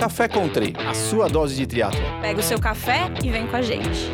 Café Country, a sua dose de triatlo. Pega o seu café e vem com a gente.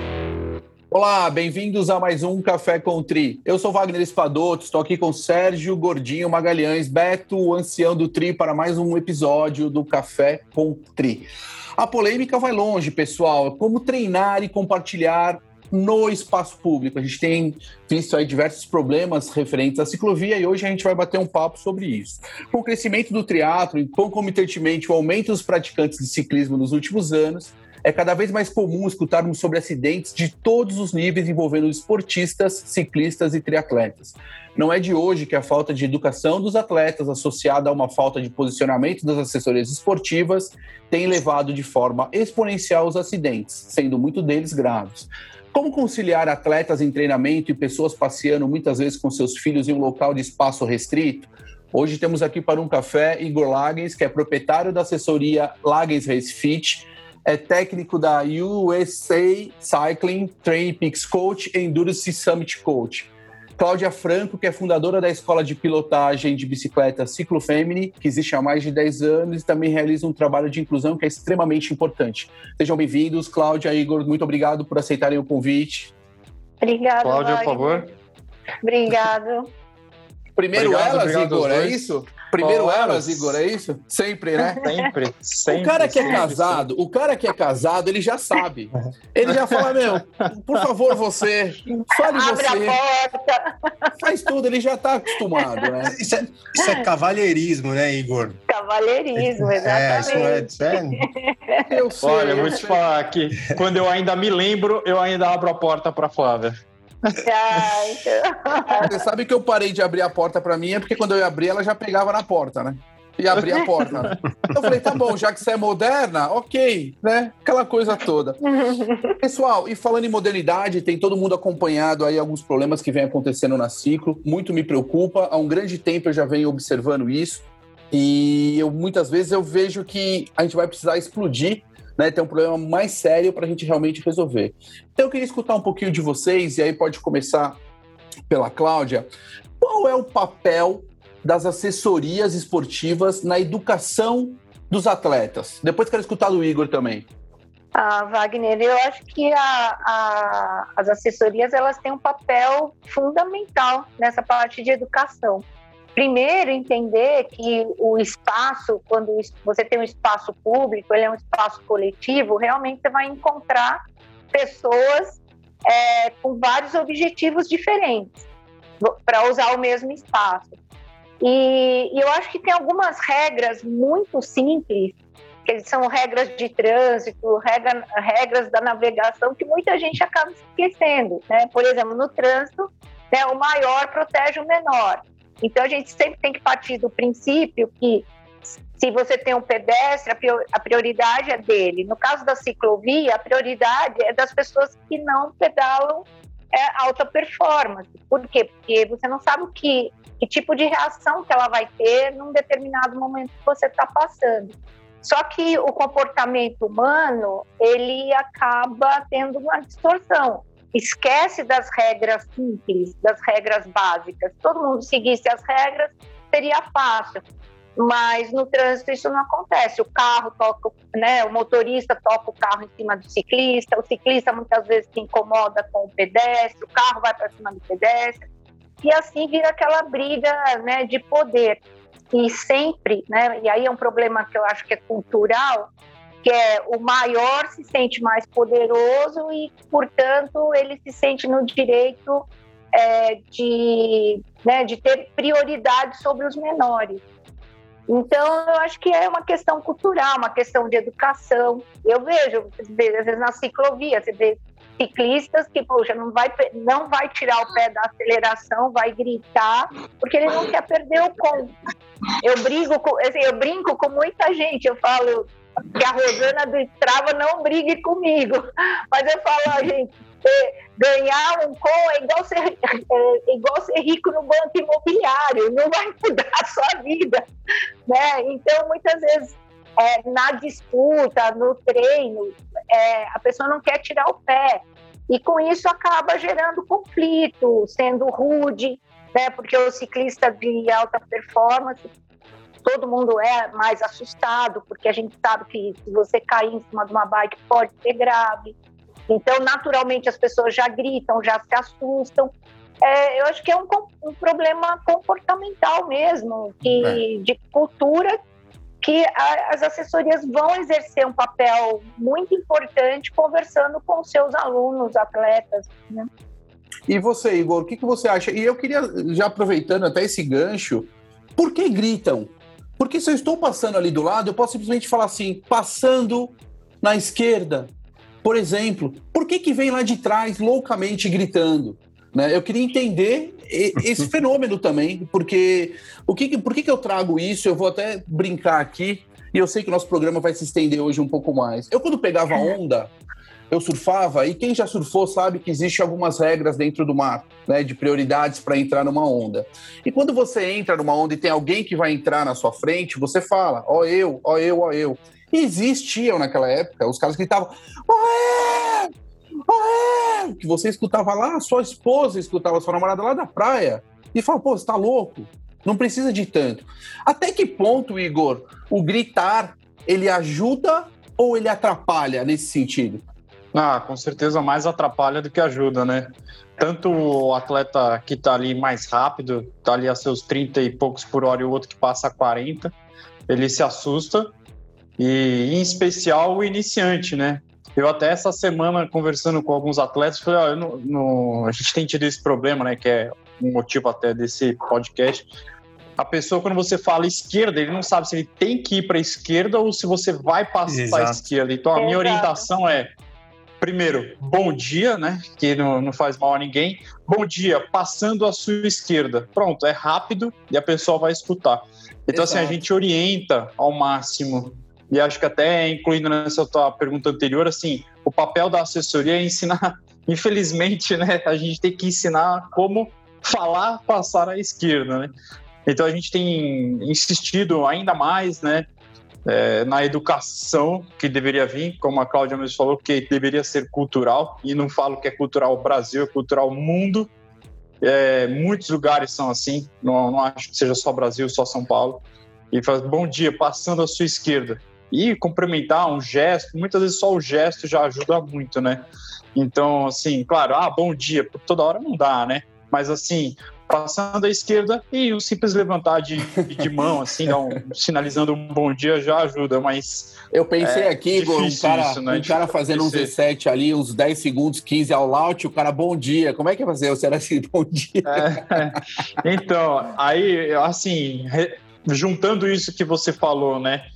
Olá, bem-vindos a mais um Café com Tri. Eu sou Wagner Espadoto, estou aqui com Sérgio Gordinho Magalhães, Beto, o ancião do Tri, para mais um episódio do Café com Tri. A polêmica vai longe, pessoal. Como treinar e compartilhar no espaço público. A gente tem visto aí diversos problemas referentes à ciclovia e hoje a gente vai bater um papo sobre isso. Com o crescimento do triatlo e concomitantemente o aumento dos praticantes de ciclismo nos últimos anos, é cada vez mais comum escutarmos sobre acidentes de todos os níveis envolvendo esportistas, ciclistas e triatletas. Não é de hoje que a falta de educação dos atletas, associada a uma falta de posicionamento das assessorias esportivas, tem levado de forma exponencial os acidentes, sendo muito deles graves. Como conciliar atletas em treinamento e pessoas passeando muitas vezes com seus filhos em um local de espaço restrito? Hoje temos aqui para um café Igor Lagens, que é proprietário da assessoria Lagens Race Fit, é técnico da USA Cycling Training Peaks Coach e Endurance Summit Coach. Cláudia Franco, que é fundadora da Escola de Pilotagem de Bicicleta Ciclo Femini, que existe há mais de 10 anos e também realiza um trabalho de inclusão que é extremamente importante. Sejam bem-vindos, Cláudia e Igor, muito obrigado por aceitarem o convite. Obrigada, Cláudia, por favor. Obrigado. Primeiro obrigado, elas, obrigado Igor, é isso? Primeiro elas, Igor, é isso? Sempre, né? Sempre, sempre. O cara que sempre, é casado, sempre. o cara que é casado, ele já sabe. Ele já fala, meu, por favor, você, fale Abre você. Abre a porta. Faz tudo, ele já está acostumado, né? Isso é, isso é cavalheirismo, né, Igor? Cavalheirismo, exatamente. É, isso é, isso é... Eu sei, Olha, eu vou te falar que quando eu ainda me lembro, eu ainda abro a porta para Flávia. Você sabe que eu parei de abrir a porta para mim é porque quando eu ia abrir, ela já pegava na porta, né? E abria a porta. Né? Eu falei, tá bom, já que você é moderna, ok, né? Aquela coisa toda. Pessoal, e falando em modernidade, tem todo mundo acompanhado aí alguns problemas que vem acontecendo na ciclo. Muito me preocupa. Há um grande tempo eu já venho observando isso. E eu, muitas vezes eu vejo que a gente vai precisar explodir né, ter um problema mais sério para a gente realmente resolver. Então eu queria escutar um pouquinho de vocês, e aí pode começar pela Cláudia. Qual é o papel das assessorias esportivas na educação dos atletas? Depois quero escutar do Igor também. Ah, Wagner, eu acho que a, a, as assessorias elas têm um papel fundamental nessa parte de educação. Primeiro, entender que o espaço, quando você tem um espaço público, ele é um espaço coletivo, realmente você vai encontrar pessoas é, com vários objetivos diferentes para usar o mesmo espaço. E, e, eu acho que tem algumas regras muito simples, que são regras de trânsito, regra, regras da navegação, que muita gente acaba esquecendo. Né? Por exemplo, no trânsito, né, o maior protege o menor. Então a gente sempre tem que partir do princípio que se você tem um pedestre, a prioridade é dele. No caso da ciclovia, a prioridade é das pessoas que não pedalam é, alta performance. Por quê? Porque você não sabe o que, que tipo de reação que ela vai ter num determinado momento que você está passando. Só que o comportamento humano, ele acaba tendo uma distorção esquece das regras simples, das regras básicas. Todo mundo seguisse as regras, seria fácil. Mas no trânsito isso não acontece. O carro toca, né, o motorista toca o carro em cima do ciclista, o ciclista muitas vezes se incomoda com o pedestre, o carro vai para cima do pedestre. E assim vira aquela briga né, de poder. E sempre, né, e aí é um problema que eu acho que é cultural, que é o maior se sente mais poderoso e, portanto, ele se sente no direito é, de, né, de ter prioridade sobre os menores. Então, eu acho que é uma questão cultural, uma questão de educação. Eu vejo, às vezes, na ciclovia, você vê ciclistas que, poxa, não vai, não vai tirar o pé da aceleração, vai gritar, porque ele não quer perder o ponto. Eu, brigo com, assim, eu brinco com muita gente, eu falo, que a Rosana do Strava não brigue comigo. Mas eu falo, a gente, ganhar um com é igual, ser, é igual ser rico no banco imobiliário, não vai mudar a sua vida. Né? Então, muitas vezes, é, na disputa, no treino, é, a pessoa não quer tirar o pé. E com isso acaba gerando conflito, sendo rude, né? porque o ciclista de alta performance todo mundo é mais assustado, porque a gente sabe que se você cair em cima de uma bike pode ser grave. Então, naturalmente, as pessoas já gritam, já se assustam. É, eu acho que é um, um problema comportamental mesmo, que, é. de cultura, que a, as assessorias vão exercer um papel muito importante conversando com seus alunos, atletas. Né? E você, Igor, o que, que você acha? E eu queria, já aproveitando até esse gancho, por que gritam? Porque se eu estou passando ali do lado, eu posso simplesmente falar assim, passando na esquerda, por exemplo. Por que, que vem lá de trás loucamente gritando? Né? Eu queria entender esse fenômeno também, porque o que, por que, que eu trago isso? Eu vou até brincar aqui, e eu sei que o nosso programa vai se estender hoje um pouco mais. Eu, quando pegava onda, eu surfava, e quem já surfou sabe que existem algumas regras dentro do mar, né, de prioridades para entrar numa onda. E quando você entra numa onda e tem alguém que vai entrar na sua frente, você fala, ó eu, ó eu, ó eu. E existiam naquela época os caras gritavam, ó eu, ah, é! Que você escutava lá, sua esposa escutava sua namorada lá da praia e fala, pô, você tá louco? Não precisa de tanto. Até que ponto, Igor, o gritar ele ajuda ou ele atrapalha nesse sentido? Ah, com certeza mais atrapalha do que ajuda, né? Tanto o atleta que tá ali mais rápido, tá ali a seus 30 e poucos por hora e o outro que passa a 40, ele se assusta. E em especial o iniciante, né? Eu até essa semana, conversando com alguns atletas, falei, ó, no, no, a gente tem tido esse problema, né, que é um motivo até desse podcast. A pessoa, quando você fala esquerda, ele não sabe se ele tem que ir para a esquerda ou se você vai passar para a esquerda. Então, a minha orientação é, primeiro, bom dia, né, que não, não faz mal a ninguém. Bom dia, passando à sua esquerda. Pronto, é rápido e a pessoa vai escutar. Então, Exato. assim, a gente orienta ao máximo e acho que até incluindo nessa tua pergunta anterior, assim, o papel da assessoria é ensinar, infelizmente, né, a gente tem que ensinar como falar, passar à esquerda, né? Então a gente tem insistido ainda mais, né, é, na educação que deveria vir, como a Cláudia mesmo falou, que deveria ser cultural, e não falo que é cultural Brasil, é cultural mundo. É, muitos lugares são assim, não, não acho que seja só Brasil, só São Paulo. E faz bom dia, passando à sua esquerda. E cumprimentar, um gesto, muitas vezes só o gesto já ajuda muito, né? Então, assim, claro, ah, bom dia, toda hora não dá, né? Mas assim, passando à esquerda e o simples levantar de, de mão, assim, um, sinalizando um bom dia já ajuda, mas. Eu pensei é aqui, Igor, um cara, isso, né? um cara fazendo um Z7 ali, uns 10 segundos, 15 ao laut, o cara, bom dia. Como é que é fazer? Era assim, bom dia. É, então, aí, assim, juntando isso que você falou, né?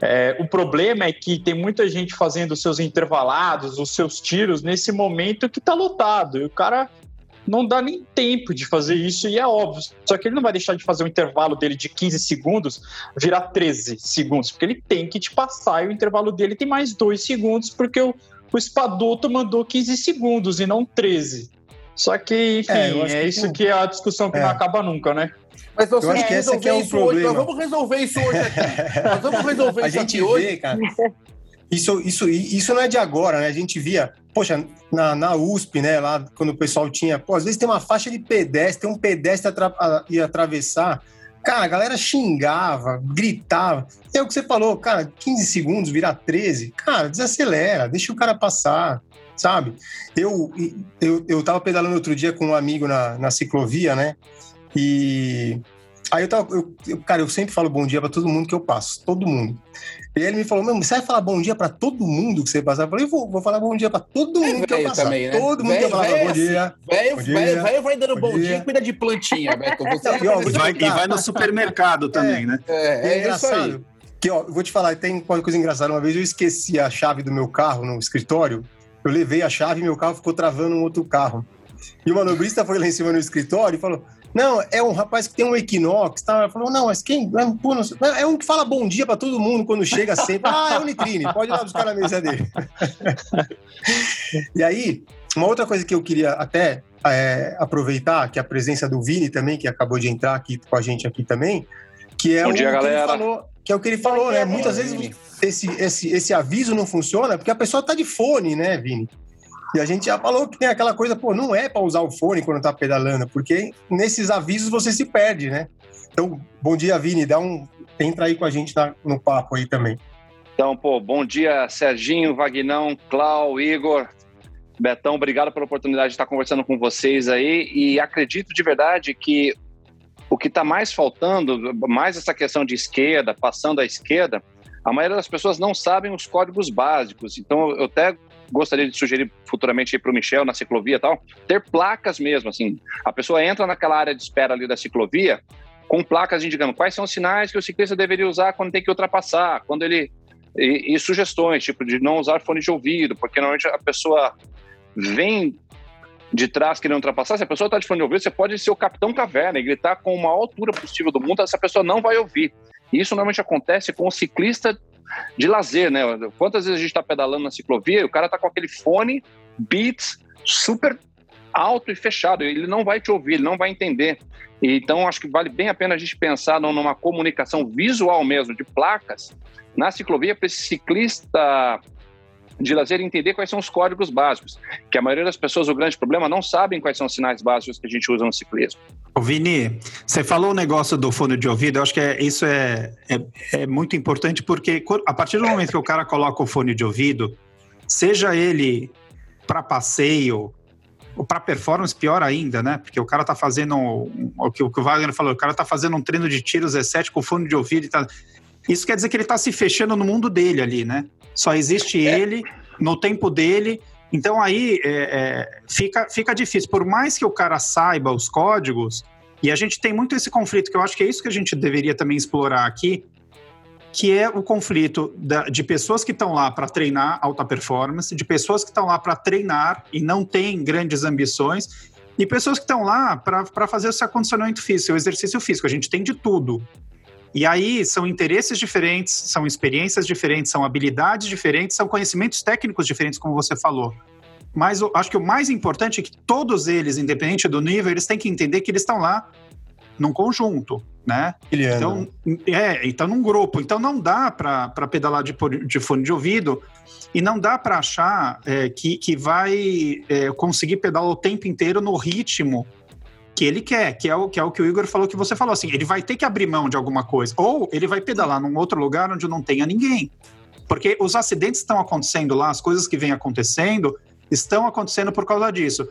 É, o problema é que tem muita gente fazendo os seus intervalados, os seus tiros nesse momento que está lotado. E o cara não dá nem tempo de fazer isso e é óbvio. Só que ele não vai deixar de fazer o intervalo dele de 15 segundos virar 13 segundos, porque ele tem que te passar e o intervalo dele tem mais 2 segundos, porque o, o Espadoto mandou 15 segundos e não 13. Só que, enfim, é, é que isso que é a discussão que é. não acaba nunca, né? Mas nós vamos resolver é isso hoje. Nós vamos resolver isso hoje aqui. nós vamos resolver a isso gente aqui vê, hoje. Cara, isso, isso, isso não é de agora, né? A gente via, poxa, na, na USP, né? Lá quando o pessoal tinha, pô, às vezes tem uma faixa de pedestre, tem um pedestre atra, ia atravessar. Cara, a galera xingava, gritava. É o que você falou, cara, 15 segundos virar 13, cara, desacelera, deixa o cara passar, sabe? Eu, eu, eu tava pedalando outro dia com um amigo na, na ciclovia, né? E aí eu tava, eu, cara, eu sempre falo bom dia para todo mundo que eu passo, todo mundo. E ele me falou, você vai falar bom dia para todo mundo que você passar? Eu falei, vou, vou falar bom dia para todo é mundo que eu passar. Também, né? Todo mundo véio, que eu falar bom dia. Velho vai dando bom, dia e cuida de plantinha, Beto. Você e, ó, vai, e vai no supermercado também, é, né? É, é, é engraçado. Que, ó, eu vou te falar, tem uma coisa engraçada. Uma vez eu esqueci a chave do meu carro no escritório. Eu levei a chave e meu carro ficou travando um outro carro. E o manobrista foi lá em cima no escritório e falou: não, é um rapaz que tem um Equinox, tá? Falou, não, mas quem? Pô, não, é um que fala bom dia para todo mundo quando chega sempre. Ah, é o Nitrine, pode ir lá buscar na mesa dele. e aí, uma outra coisa que eu queria até é, aproveitar, que é a presença do Vini também, que acabou de entrar aqui com a gente aqui também, que é bom o dia, que galera. ele falou, que é o que ele falou, né? Muitas vezes esse, esse, esse aviso não funciona porque a pessoa tá de fone, né, Vini? E a gente já falou que tem aquela coisa, pô, não é para usar o fone quando tá pedalando, porque nesses avisos você se perde, né? Então, bom dia, Vini, dá um entra aí com a gente na, no papo aí também. Então, pô, bom dia, Serginho, Vagnão, Clau, Igor, Betão, obrigado pela oportunidade de estar conversando com vocês aí e acredito de verdade que o que está mais faltando, mais essa questão de esquerda, passando à esquerda, a maioria das pessoas não sabem os códigos básicos. Então, eu até gostaria de sugerir futuramente para o Michel na ciclovia e tal, ter placas mesmo, assim. A pessoa entra naquela área de espera ali da ciclovia com placas indicando quais são os sinais que o ciclista deveria usar quando tem que ultrapassar, quando ele e, e, sugestões, tipo de não usar fone de ouvido, porque normalmente a pessoa vem de trás querendo ultrapassar, se a pessoa está de fone de ouvido, você pode ser o capitão caverna e gritar com a maior altura possível do mundo, essa pessoa não vai ouvir. E isso normalmente acontece com o ciclista de lazer, né? Quantas vezes a gente está pedalando na ciclovia e o cara está com aquele fone Beats super alto e fechado, ele não vai te ouvir, ele não vai entender. Então, acho que vale bem a pena a gente pensar numa comunicação visual mesmo, de placas, na ciclovia, para esse ciclista de lazer entender quais são os códigos básicos, que a maioria das pessoas, o grande problema, não sabem quais são os sinais básicos que a gente usa no ciclismo. Ô Vini, você falou o negócio do fone de ouvido, eu acho que é, isso é, é, é muito importante, porque a partir do momento que o cara coloca o fone de ouvido, seja ele para passeio, ou para performance, pior ainda, né? Porque o cara tá fazendo o que, o Wagner falou, o cara tá fazendo um treino de tiros Z7 com fone de ouvido e tá. Isso quer dizer que ele tá se fechando no mundo dele ali, né? Só existe é. ele, no tempo dele. Então aí é, é, fica, fica difícil. Por mais que o cara saiba os códigos, e a gente tem muito esse conflito, que eu acho que é isso que a gente deveria também explorar aqui, que é o conflito da, de pessoas que estão lá para treinar alta performance, de pessoas que estão lá para treinar e não têm grandes ambições, e pessoas que estão lá para fazer o seu acondicionamento físico, o exercício físico. A gente tem de tudo. E aí são interesses diferentes, são experiências diferentes, são habilidades diferentes, são conhecimentos técnicos diferentes, como você falou. Mas eu acho que o mais importante é que todos eles, independente do nível, eles têm que entender que eles estão lá num conjunto, né? Então, é, então num grupo. Então não dá para pedalar de, de, fone de ouvido e não dá para achar é, que, que vai é, conseguir pedalar o tempo inteiro no ritmo que ele quer, que é o que é o que o Igor falou que você falou assim, ele vai ter que abrir mão de alguma coisa ou ele vai pedalar num outro lugar onde não tenha ninguém. Porque os acidentes estão acontecendo lá, as coisas que vêm acontecendo estão acontecendo por causa disso.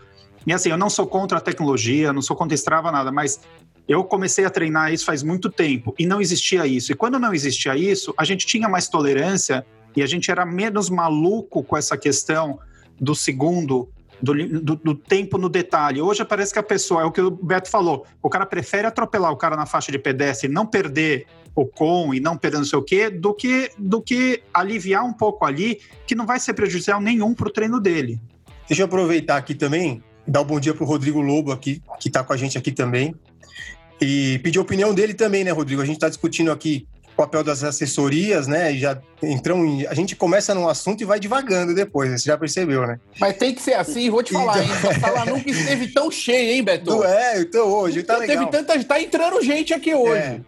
E assim, eu não sou contra a tecnologia, não sou contra Strava nada, mas eu comecei a treinar isso faz muito tempo e não existia isso. E quando não existia isso, a gente tinha mais tolerância e a gente era menos maluco com essa questão do segundo, do, do, do, tempo no detalhe. Hoje parece que a pessoa, é o que o Beto falou, o cara prefere atropelar o cara na faixa de pedestre e não perder o com e não perder não sei o quê, do que, do que aliviar um pouco ali, que não vai ser prejudicial nenhum para o treino dele. Deixa eu aproveitar aqui também, dar um bom dia para o Rodrigo Lobo aqui, que está com a gente aqui também. E pedir a opinião dele também, né, Rodrigo? A gente está discutindo aqui papel das assessorias, né? E já entram em... A gente começa num assunto e vai devagando depois, né? você já percebeu, né? Mas tem que ser assim, vou te falar, então... hein? A sala nunca esteve tão cheia, hein, Beto? É, então hoje tá legal. Teve tanta... Tá entrando gente aqui hoje. É.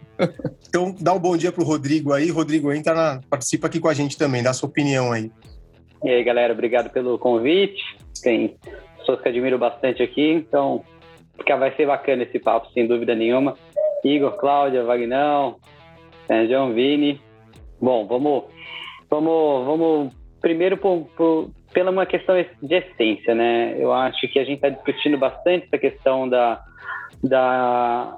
Então, dá um bom dia pro Rodrigo aí. Rodrigo, entra na... participa aqui com a gente também, dá sua opinião aí. E aí, galera, obrigado pelo convite. Tem pessoas que admiro bastante aqui, então vai ser bacana esse papo, sem dúvida nenhuma. Igor, Cláudia, Vagnão, é, João Vini. Bom, vamos, vamos, vamos primeiro por, por, pela uma questão de essência, né? Eu acho que a gente está discutindo bastante essa questão da, da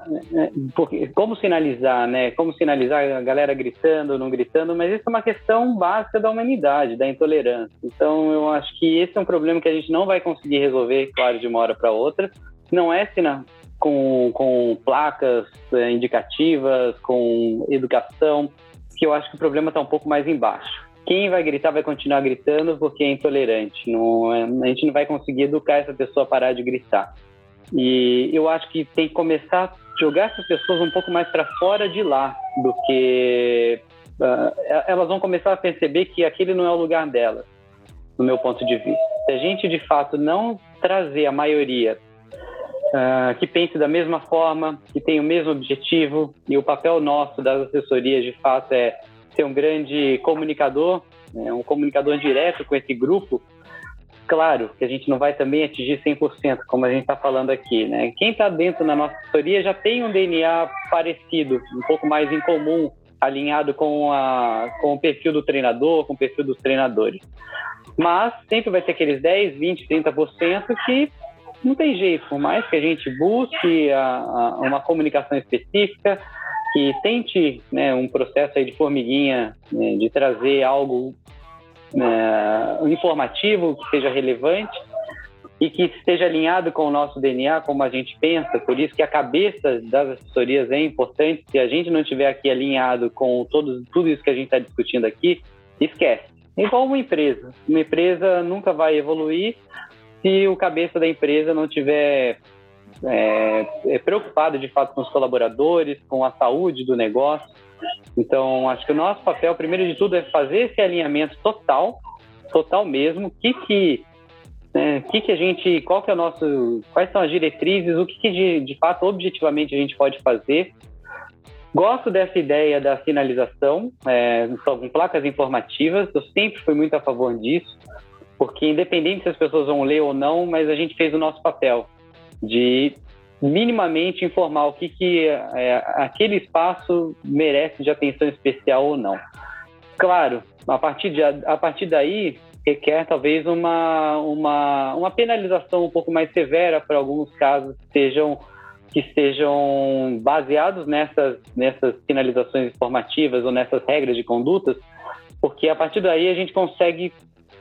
porque, como sinalizar, né? Como sinalizar a galera gritando, não gritando, mas isso é uma questão básica da humanidade, da intolerância. Então, eu acho que esse é um problema que a gente não vai conseguir resolver, claro, de uma hora para outra. Não é com, com placas é, indicativas, com educação, que eu acho que o problema está um pouco mais embaixo. Quem vai gritar vai continuar gritando porque é intolerante. Não, é, a gente não vai conseguir educar essa pessoa a parar de gritar. E eu acho que tem que começar a jogar essas pessoas um pouco mais para fora de lá do que uh, elas vão começar a perceber que aquele não é o lugar delas, no meu ponto de vista. Se a gente de fato não trazer a maioria uh, que pense da mesma forma, que tenha o mesmo objetivo, e o papel nosso das assessorias de fato é ser um grande comunicador, né, um comunicador direto com esse grupo, Claro que a gente não vai também atingir 100%, como a gente está falando aqui, né? Quem está dentro da nossa assessoria já tem um DNA parecido, um pouco mais em comum alinhado com, a, com o perfil do treinador, com o perfil dos treinadores. Mas sempre vai ter aqueles 10, 20, 30% que não tem jeito, por mais que a gente busque a, a, uma comunicação específica, que tente né, um processo aí de formiguinha, né, de trazer algo né, informativo, que seja relevante e que esteja alinhado com o nosso DNA, como a gente pensa. Por isso que a cabeça das assessorias é importante. Se a gente não estiver aqui alinhado com todo, tudo isso que a gente está discutindo aqui, esquece. Igual uma empresa. Uma empresa nunca vai evoluir se o cabeça da empresa não tiver é, é preocupado de fato com os colaboradores, com a saúde do negócio. Então, acho que o nosso papel, primeiro de tudo, é fazer esse alinhamento total, total mesmo. Que que, né, que, que a gente, qual que é o nosso, quais são as diretrizes, o que, que de, de fato, objetivamente, a gente pode fazer. Gosto dessa ideia da sinalização, é, placas informativas, eu sempre fui muito a favor disso, porque independente se as pessoas vão ler ou não, mas a gente fez o nosso papel de minimamente informar o que, que é, aquele espaço merece de atenção especial ou não. Claro, a partir, de, a partir daí requer talvez uma, uma, uma penalização um pouco mais severa para alguns casos que sejam que estejam baseados nessas, nessas finalizações informativas ou nessas regras de condutas, porque a partir daí a gente consegue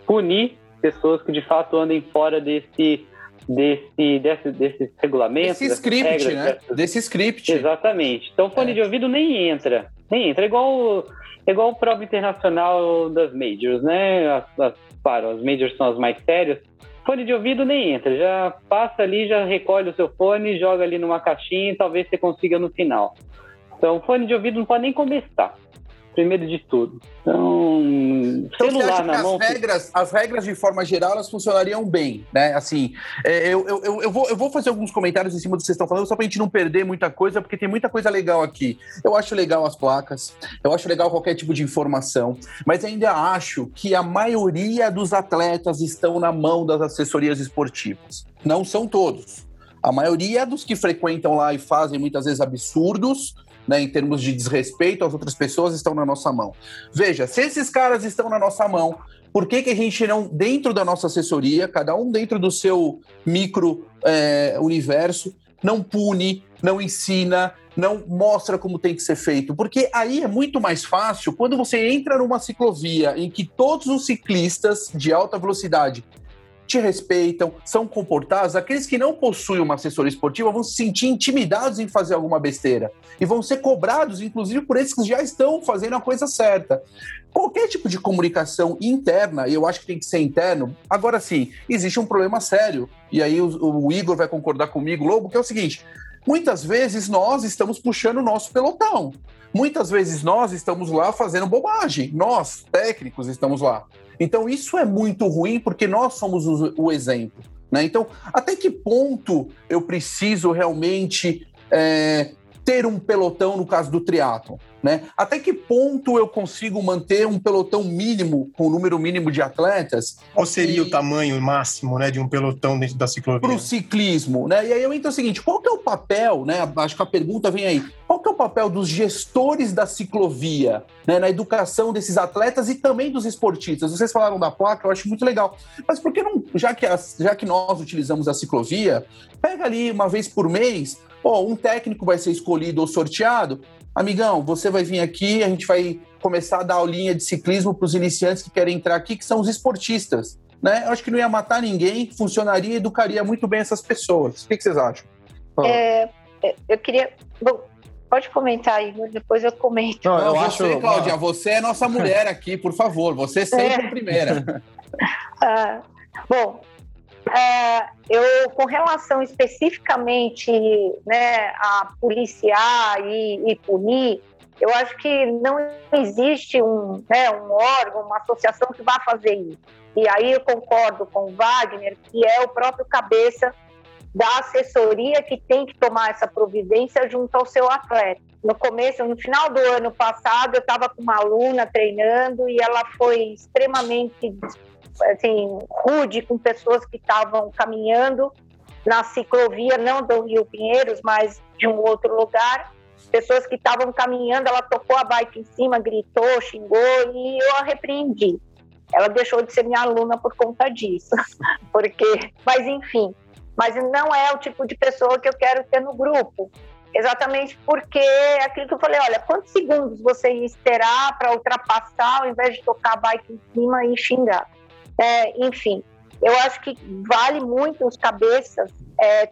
punir pessoas que de fato andem fora desse desse, desse, desses regulamentos. Desse script, regras, né? Dessas... Desse script. Exatamente. Então, fone é. de ouvido nem entra. Nem entra. É igual, é igual o prova internacional das majors, né? As, as, claro, as majors são as mais sérias. Fone de ouvido nem entra. Já passa ali, já recolhe o seu fone, joga ali numa caixinha e talvez você consiga no final. Então, fone de ouvido não pode nem começar primeiro de tudo. Então, então celular na mão. As regras, as regras, de forma geral, elas funcionariam bem, né? Assim, é, eu, eu, eu, vou, eu vou fazer alguns comentários em cima do que vocês estão falando, só pra gente não perder muita coisa, porque tem muita coisa legal aqui. Eu acho legal as placas, eu acho legal qualquer tipo de informação, mas ainda acho que a maioria dos atletas estão na mão das assessorias esportivas. Não são todos. A maioria dos que frequentam lá e fazem muitas vezes absurdos né, em termos de desrespeito às outras pessoas, estão na nossa mão. Veja, se esses caras estão na nossa mão, por que, que a gente não, dentro da nossa assessoria, cada um dentro do seu micro é, universo, não pune, não ensina, não mostra como tem que ser feito? Porque aí é muito mais fácil quando você entra numa ciclovia em que todos os ciclistas de alta velocidade te respeitam, são comportados, aqueles que não possuem uma assessoria esportiva vão se sentir intimidados em fazer alguma besteira. E vão ser cobrados, inclusive, por esses que já estão fazendo a coisa certa. Qualquer tipo de comunicação interna, e eu acho que tem que ser interno, agora sim, existe um problema sério, e aí o, o Igor vai concordar comigo, Lobo, que é o seguinte: muitas vezes nós estamos puxando o nosso pelotão. Muitas vezes nós estamos lá fazendo bobagem. Nós, técnicos, estamos lá. Então, isso é muito ruim porque nós somos o, exemplo. Né? Então, até que ponto eu preciso realmente é, ter um pelotão no caso do triatlo? Né? Até que ponto eu consigo manter um pelotão mínimo, com o um número mínimo de atletas? Qual seria e... o tamanho máximo né, de um pelotão dentro da ciclovia? Para o ciclismo, né? E aí eu entro o seguinte: qual que é o papel, né? Acho que a pergunta vem aí. Qual que é o papel dos gestores da ciclovia, né, na educação desses atletas e também dos esportistas? Vocês falaram da placa, eu acho muito legal. Mas por que não, já que, já que nós utilizamos a ciclovia, pega ali uma vez por mês, oh, um técnico vai ser escolhido ou sorteado, amigão, você vai vir aqui, a gente vai começar a dar aulinha de ciclismo para os iniciantes que querem entrar aqui, que são os esportistas. Né? Eu acho que não ia matar ninguém, funcionaria e educaria muito bem essas pessoas. O que, que vocês acham? É, é, eu queria. Bom, pode comentar aí, depois eu comento. Não, eu você, acho, Cláudia, você é nossa mulher aqui, por favor, você é sempre é. a primeira. ah, bom, é, eu, com relação especificamente né, a policiar e, e, punir, eu acho que não existe um, né, um órgão, uma associação que vá fazer isso. E aí eu concordo com o Wagner, que é o próprio cabeça da assessoria que tem que tomar essa providência junto ao seu atleta. No começo, no final do ano passado, eu estava com uma aluna treinando e ela foi extremamente assim, rude com pessoas que estavam caminhando na ciclovia, não do Rio Pinheiros, mas de um outro lugar. pessoas que estavam caminhando, ela tocou a bike em cima, gritou, xingou e eu a repreendi. Ela deixou de ser minha aluna por conta disso, porque, mas enfim, mas não é o tipo de pessoa que eu quero ter no grupo. Exatamente porque é aquilo que eu falei, olha, quantos segundos você ia esperar para ultrapassar ao invés de tocar a bike em cima e xingar? É, enfim, eu acho que vale muito os cabeças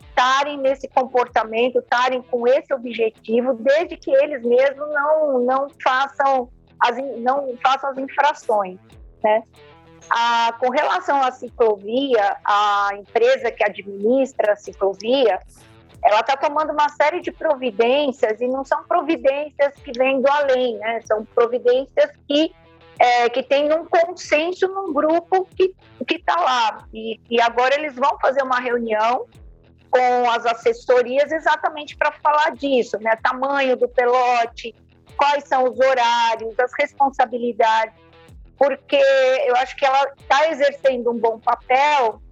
estarem é, nesse comportamento, estarem com esse objetivo, desde que eles mesmos não, não, façam, as, não façam as infrações. Né? Ah, com relação à ciclovia, a empresa que administra a ciclovia, ela está tomando uma série de providências e não são providências que vêm do além, né? São providências que é, que tem um consenso num grupo que está lá. E, e agora eles vão fazer uma reunião com as assessorias exatamente para falar disso, né? Tamanho do pelote, quais são os horários, as responsabilidades, porque eu acho que ela está exercendo um bom papel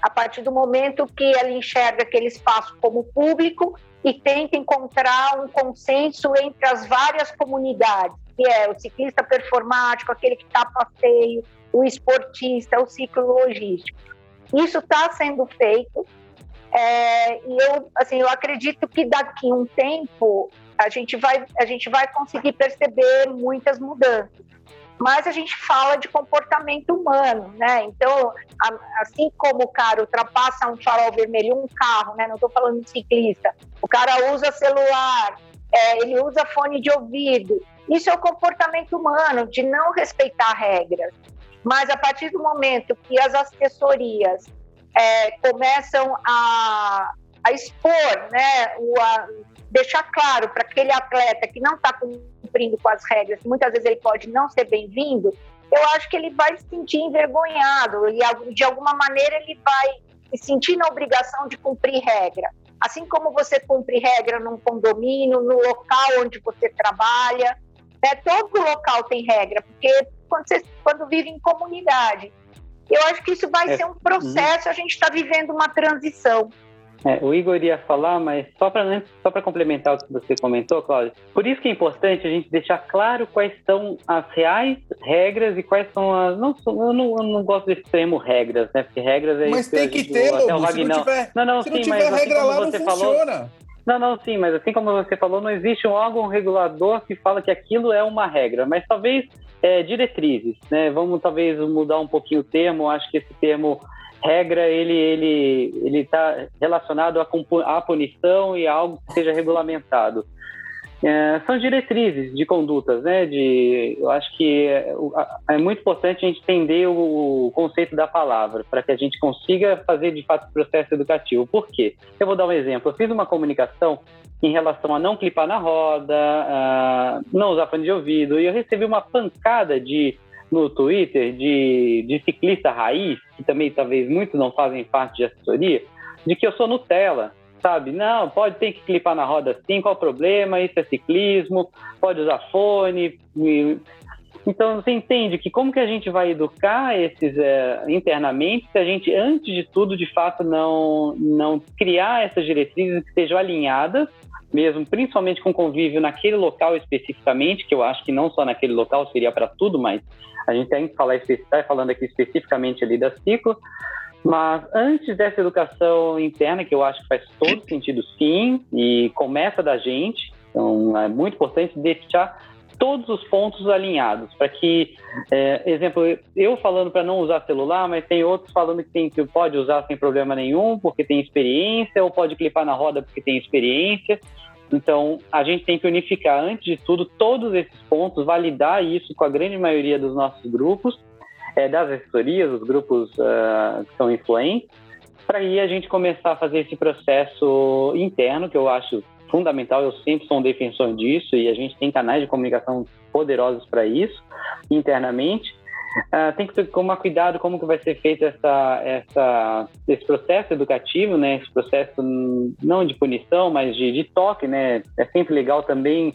a partir do momento que ela enxerga aquele espaço como público e tenta encontrar um consenso entre as várias comunidades, que é o ciclista performático, aquele que está a passeio, o esportista, o ciclo logístico. Isso está sendo feito é, e eu, assim, eu acredito que daqui a um tempo a gente vai, a gente vai conseguir perceber muitas mudanças mas a gente fala de comportamento humano, né? Então, assim como o cara ultrapassa um farol vermelho, um carro, né? Não estou falando de ciclista, o cara usa celular, é, ele usa fone de ouvido. Isso é o comportamento humano de não respeitar regras. Mas a partir do momento que as assessorias é, começam a, a expor, né, o, a, deixar claro para aquele atleta que não está cumprindo com as regras, muitas vezes ele pode não ser bem-vindo, eu acho que ele vai se sentir envergonhado e de alguma maneira ele vai se sentir na obrigação de cumprir regra. Assim como você cumpre regra num condomínio, no local onde você trabalha, né? todo local tem regra, porque quando, você, quando vive em comunidade. Eu acho que isso vai é. ser um processo, a gente está vivendo uma transição. É, o Igor iria falar, mas só para só para complementar o que você comentou, Cláudio. Por isso que é importante a gente deixar claro quais são as reais regras e quais são as. Não, eu, não, eu não gosto desse termo regras, né? Porque regras é. Mas tem que ter, Lobo, se não tiver, não, não, se sim, não tiver mas, regra assim lá, não funciona. Falou, não, não, sim, mas assim como você falou, não existe um órgão regulador que fala que aquilo é uma regra, mas talvez é, diretrizes, né? Vamos talvez mudar um pouquinho o termo, acho que esse termo regra ele ele ele está relacionado à, punição e a algo que seja regulamentado. É, são diretrizes de condutas, né? De, eu acho que é, é, muito importante a gente entender o, conceito da palavra para que a gente consiga fazer de fato o processo educativo. Por quê? Eu vou dar um exemplo. Eu fiz uma comunicação em relação a não clipar na roda, não usar fone de ouvido, e eu recebi uma pancada de no Twitter de, de ciclista raiz, que também talvez muitos não fazem parte de assessoria, de que eu sou Nutella, sabe? Não, pode ter que clipar na roda sim, qual o problema? Isso é ciclismo, pode usar fone. Então você entende que como que a gente vai educar esses é, internamente se a gente, antes de tudo, de fato, não, não criar essas diretrizes que estejam alinhadas mesmo, principalmente com convívio naquele local especificamente, que eu acho que não só naquele local seria para tudo, mas a gente tem que falar, está falando aqui especificamente ali da ciclo, mas antes dessa educação interna, que eu acho que faz todo sentido sim, e começa da gente, então é muito importante deixar todos os pontos alinhados, para que, é, exemplo, eu falando para não usar celular, mas tem outros falando que, tem, que pode usar sem problema nenhum, porque tem experiência, ou pode clipar na roda porque tem experiência. Então, a gente tem que unificar, antes de tudo, todos esses pontos, validar isso com a grande maioria dos nossos grupos, é, das assessorias, os grupos uh, que são influentes, para aí a gente começar a fazer esse processo interno, que eu acho fundamental, eu sempre sou um defensor disso, e a gente tem canais de comunicação poderosos para isso, internamente, Uh, tem que tomar cuidado como que vai ser feito essa, essa, esse processo educativo, né? Esse processo não de punição, mas de, de toque, né? É sempre legal também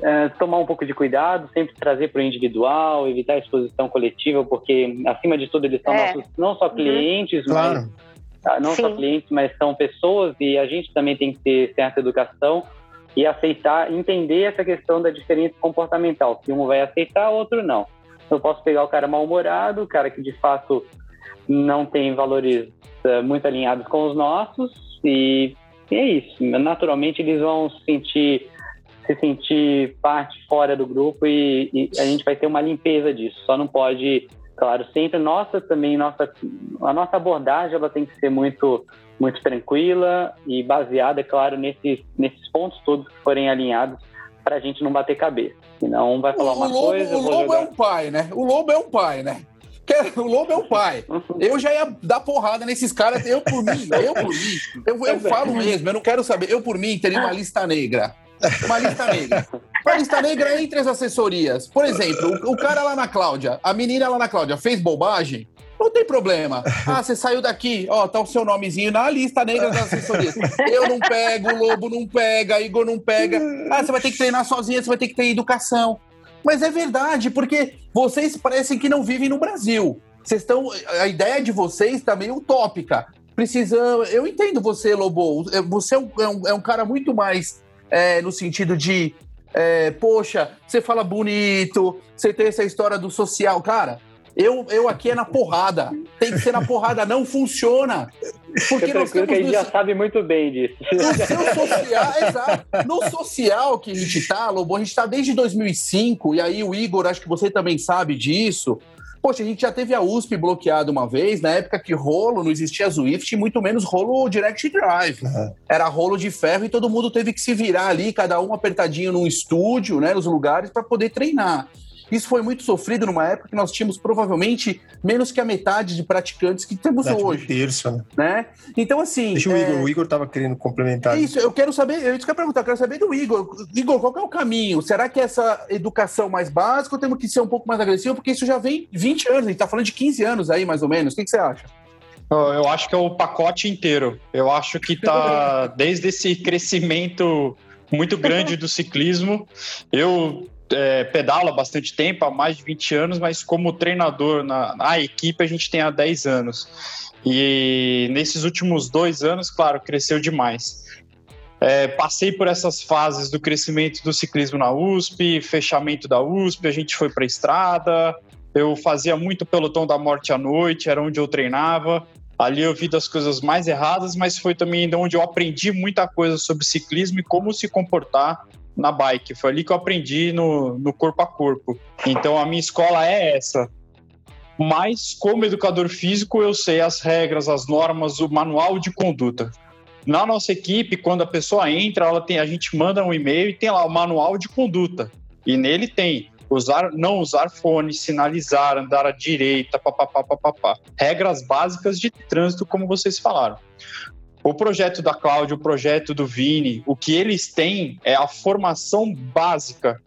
uh, tomar um pouco de cuidado, sempre trazer para o individual, evitar a exposição coletiva, porque acima de tudo eles são é. nossos não só uhum. clientes, uhum. mas claro. Uh, não Sim. só clientes, mas são pessoas e a gente também tem que ter certa educação e aceitar, entender essa questão da diferença comportamental, que um vai aceitar, outro não. Eu posso pegar o cara mal-humorado, o cara que de fato não tem valores uh, muito alinhados com os nossos, e, e é isso. Naturalmente eles vão se sentir se sentir parte fora do grupo e, e, a gente vai ter uma limpeza disso. Só não pode, claro, sempre nossa também nossa a nossa abordagem ela tem que ser muito muito tranquila e baseada, claro, nesses nesses pontos todos que forem alinhados para a gente não bater cabeça. Senão um vai falar o uma lobo, coisa, o lobo é um pai, né? O lobo é um pai, né? O lobo é um pai. Eu já ia dar porrada nesses caras. Eu por mim, eu por mim. Eu, eu falo mesmo, eu não quero saber. Eu por mim teria uma lista negra. Uma lista negra. Uma lista negra entre as assessorias. Por exemplo, o, o cara lá na Cláudia, a menina lá na Cláudia fez bobagem, não tem problema. Ah, você saiu daqui, ó, tá o seu nomezinho na lista negra das assessorias. Eu não pego, Lobo não pega, Igor não pega. Ah, você vai ter que treinar sozinha, você vai ter que ter educação. Mas é verdade, porque vocês parecem que não vivem no Brasil. Vocês estão. A ideia de vocês está meio utópica. Precisamos. Eu entendo você, Lobo. Você é um, é um, é um cara muito mais é, no sentido de. É, poxa, você fala bonito, você tem essa história do social. Cara, eu, eu aqui é na porrada. Tem que ser na porrada, não funciona. Porque nós temos que a gente já sabe muito bem disso. No seu social, exato. No social que a gente tá, Lobo, a gente tá desde 2005, e aí o Igor, acho que você também sabe disso. Poxa, a gente já teve a USP bloqueada uma vez, na época que rolo não existia Swift, muito menos rolo Direct Drive. Uhum. Era rolo de ferro e todo mundo teve que se virar ali, cada um apertadinho num estúdio, né, nos lugares, para poder treinar. Isso foi muito sofrido numa época que nós tínhamos provavelmente menos que a metade de praticantes que temos Verdade, hoje. Um terço, né? né? Então, assim. Deixa o é... Igor, o Igor estava querendo complementar. Isso, eu quero saber, eu que eu perguntar, eu quero saber do Igor. Igor, qual é o caminho? Será que essa educação mais básica ou temos que ser um pouco mais agressivo? Porque isso já vem 20 anos, a gente está falando de 15 anos aí, mais ou menos. O que, que você acha? Eu acho que é o pacote inteiro. Eu acho que está desde esse crescimento muito grande do ciclismo. Eu é, pedalo há bastante tempo, há mais de 20 anos, mas como treinador na, na equipe a gente tem há 10 anos. E nesses últimos dois anos, claro, cresceu demais. É, passei por essas fases do crescimento do ciclismo na USP, fechamento da USP, a gente foi para a estrada. Eu fazia muito pelotão da morte à noite, era onde eu treinava. Ali eu vi das coisas mais erradas, mas foi também onde eu aprendi muita coisa sobre ciclismo e como se comportar na bike. Foi ali que eu aprendi no, no corpo a corpo. Então a minha escola é essa. Mas, como educador físico, eu sei as regras, as normas, o manual de conduta. Na nossa equipe, quando a pessoa entra, ela tem, a gente manda um e-mail e tem lá o manual de conduta. E nele tem usar, não usar fone, sinalizar, andar à direita, papapá, papapá. Regras básicas de trânsito, como vocês falaram. O projeto da Cláudia, o projeto do Vini, o que eles têm é a formação básica.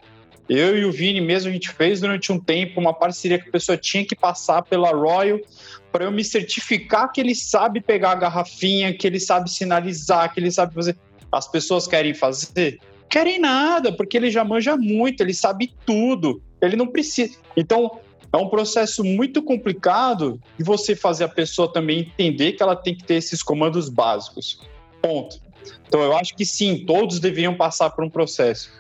Eu e o Vini mesmo, a gente fez durante um tempo uma parceria que a pessoa tinha que passar pela Royal para eu me certificar que ele sabe pegar a garrafinha, que ele sabe sinalizar, que ele sabe fazer. As pessoas querem fazer? Querem nada, porque ele já manja muito, ele sabe tudo. Ele não precisa. Então, é um processo muito complicado de você fazer a pessoa também entender que ela tem que ter esses comandos básicos. Ponto. Então, eu acho que sim, todos deveriam passar por um processo.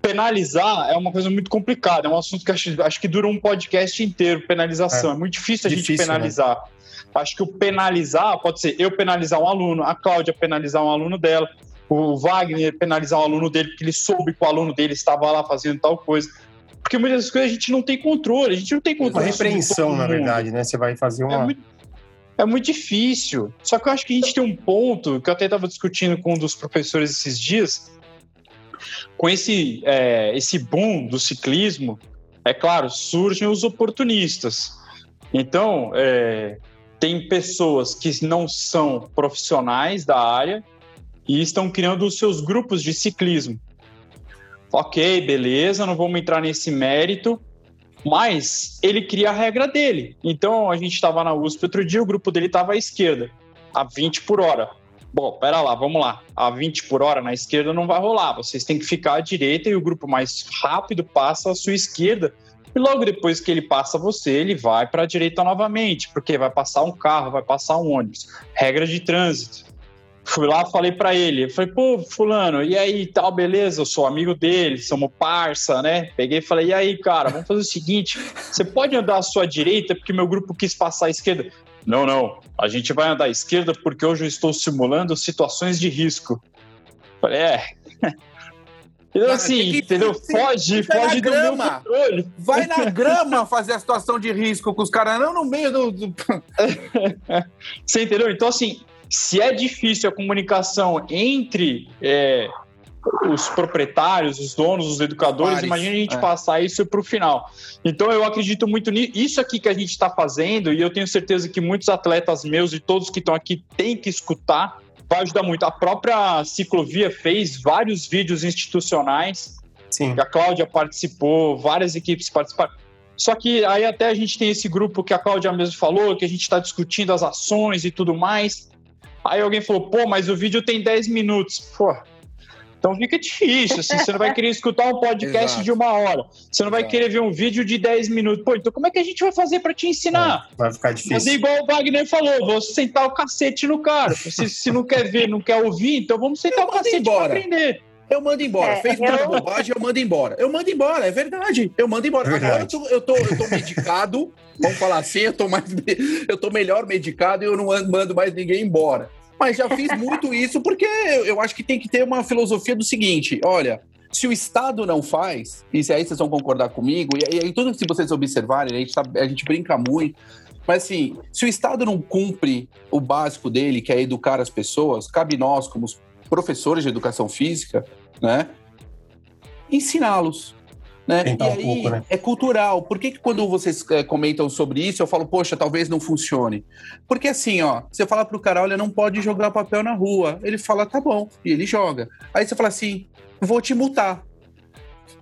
Penalizar é uma coisa muito complicada, é um assunto que acho, acho que dura um podcast inteiro, penalização. É, é muito difícil a difícil, gente né? penalizar. Né? Acho que o penalizar pode ser eu penalizar um aluno, a Cláudia penalizar um aluno dela, o Wagner penalizar um aluno dele porque ele soube que o aluno dele estava lá fazendo tal coisa. Porque muitas coisas a gente não tem controle, a gente não tem controle. Uma repreensão, na verdade, né? Você vai fazer uma. É muito, é muito difícil. Só que eu acho que a gente tem um ponto que eu até estava discutindo com um dos professores esses dias. Com esse, é, esse boom do ciclismo, é claro, surgem os oportunistas. Então, é, tem pessoas que não são profissionais da área e estão criando os seus grupos de ciclismo. Ok, beleza, não vamos entrar nesse mérito, mas ele cria a regra dele. Então a gente estava na USP outro dia, o grupo dele estava à esquerda, a 20 por hora. Bom, pera lá, vamos lá. A 20 por hora na esquerda não vai rolar. Vocês têm que ficar à direita e o grupo mais rápido passa à sua esquerda. E logo depois que ele passa você, ele vai para a direita novamente, porque vai passar um carro, vai passar um ônibus. Regra de trânsito. Fui lá, falei para ele, falei, pô, fulano, e aí, tal, beleza, eu sou amigo dele, somos parça, né? Peguei e falei, e aí, cara, vamos fazer o seguinte, você pode andar à sua direita porque meu grupo quis passar à esquerda? Não, não, a gente vai andar à esquerda porque hoje eu estou simulando situações de risco. Falei, é... Então, Cara, assim, que- entendeu? Foge, foge do meu controle. Vai na grama fazer a situação de risco com os caras, não no meio do. do- Você entendeu? Então, assim, se é difícil a comunicação entre é, os proprietários, os donos, os educadores, Pares, imagina a gente é. passar isso para o final. Então, eu acredito muito nisso. Isso aqui que a gente está fazendo, e eu tenho certeza que muitos atletas meus e todos que estão aqui têm que escutar, vai ajudar muito. A própria ciclovia fez vários vídeos institucionais Sim. a Cláudia participou, várias equipes participaram. Só que aí até a gente tem esse grupo que a Cláudia mesmo falou, que a gente está discutindo as ações e tudo mais. Aí alguém falou, pô, mas o vídeo tem 10 minutos. Pô, então fica difícil, assim, você não vai querer escutar um podcast Exato. de uma hora, você não vai Exato. querer ver um vídeo de 10 minutos. Pô, então como é que a gente vai fazer para te ensinar? Vai ficar Fazer difícil. igual o Wagner falou, vou sentar o cacete no cara. Se, se não quer ver, não quer ouvir, então vamos sentar Eu o cacete para embora. aprender. Eu mando embora. É, Fez muita eu- bobagem, eu mando embora. Eu mando embora, é verdade. Eu mando embora. Agora eu Verdade. tô, eu, tô, eu tô medicado, vamos falar assim, eu tô, mais, eu tô melhor medicado e eu não mando mais ninguém embora. Mas já fiz muito isso porque eu, eu acho que tem que ter uma filosofia do seguinte: olha. Se o Estado não faz, e se aí vocês vão concordar comigo, e aí tudo que se vocês observarem, a gente, tá- a gente brinca muito, mas assim, se o Estado não cumpre o básico dele, que é educar as pessoas, cabe nós, como os professores de educação física, né, ensiná-los. Né? E um aí pouco, né? é cultural. Por que, que quando vocês é, comentam sobre isso, eu falo, poxa, talvez não funcione? Porque assim, ó, você fala pro cara, olha, não pode jogar papel na rua. Ele fala, tá bom, e ele joga. Aí você fala assim, vou te multar.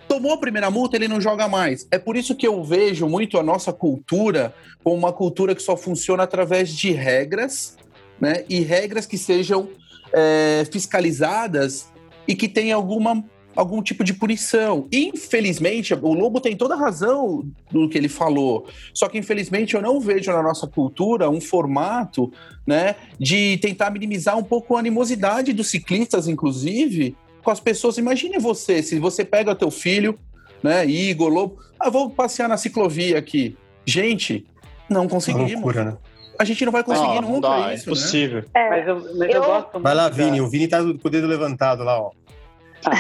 Tomou a primeira multa, ele não joga mais. É por isso que eu vejo muito a nossa cultura como uma cultura que só funciona através de regras, né? E regras que sejam é, fiscalizadas e que tenham alguma, algum tipo de punição. Infelizmente, o Lobo tem toda a razão do que ele falou. Só que, infelizmente, eu não vejo na nossa cultura um formato né, de tentar minimizar um pouco a animosidade dos ciclistas, inclusive, com as pessoas. Imagine você, se você pega teu filho, né, Igor, Lobo, ah, vou passear na ciclovia aqui. Gente, não Uma conseguimos. loucura, né? A gente não vai conseguir Ah, não nunca dá, é isso, né? impossível. É, Mas eu, mas eu, Eu- gosto Vai lá, Vini. O Vini tá com o dedo levantado lá, ó.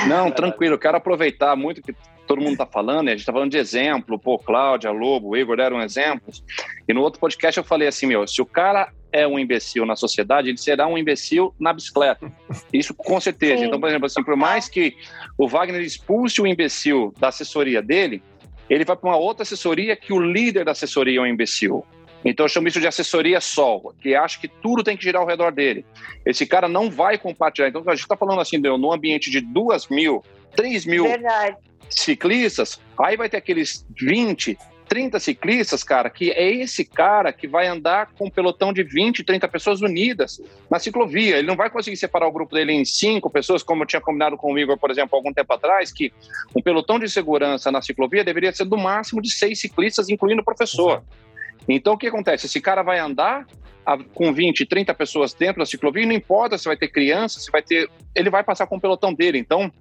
Não, tranquilo. Eu quero aproveitar muito que todo mundo está falando, e a gente está falando de exemplo. Pô, Cláudia, Lobo, Igor deram exemplos. E no outro podcast eu falei assim, meu, se o cara é um imbecil na sociedade, ele será um imbecil na bicicleta. Isso com certeza. Sim. Então, por exemplo, assim, por mais que o Wagner expulse o imbecil da assessoria dele, ele vai para uma outra assessoria que o líder da assessoria é um imbecil. Então eu chamo isso de assessoria sol, que acha que tudo tem que girar ao redor dele. Esse cara não vai compartilhar. Então a gente está falando assim, de, num ambiente de duas mil, três mil verdade. ciclistas, aí vai ter aqueles 20, 30 ciclistas, cara, que é esse cara que vai andar com um pelotão de 20, 30 pessoas unidas na ciclovia. Ele não vai conseguir separar o grupo dele em cinco pessoas, como eu tinha combinado com o Igor, por exemplo, algum tempo atrás, que um pelotão de segurança na ciclovia deveria ser do máximo de seis ciclistas, incluindo o professor. Então, o que acontece? Esse cara vai andar com 20, 30 pessoas dentro da ciclovia, e não importa se vai ter criança, se vai ter. Ele vai passar com o pelotão dele. Então,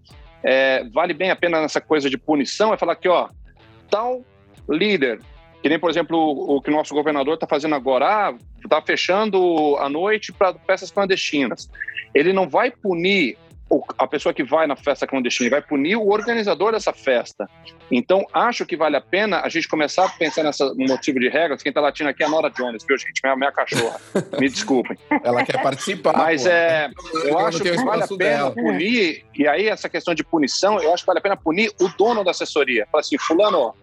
é, vale bem a pena nessa coisa de punição, é falar que, ó, tal líder, que nem, por exemplo, o, o que o nosso governador está fazendo agora, ah, está fechando a noite para peças clandestinas. Ele não vai punir a pessoa que vai na festa clandestina, vai punir o organizador dessa festa. Então, acho que vale a pena a gente começar a pensar nessa motivo de regras. Quem está latindo aqui é a Nora Jones, viu, gente? Minha, minha cachorra. Me desculpem. Ela quer participar. Mas pô. é, eu não acho que vale a pena dela. punir, e aí essa questão de punição, eu acho que vale a pena punir o dono da assessoria. Fala assim, fulano,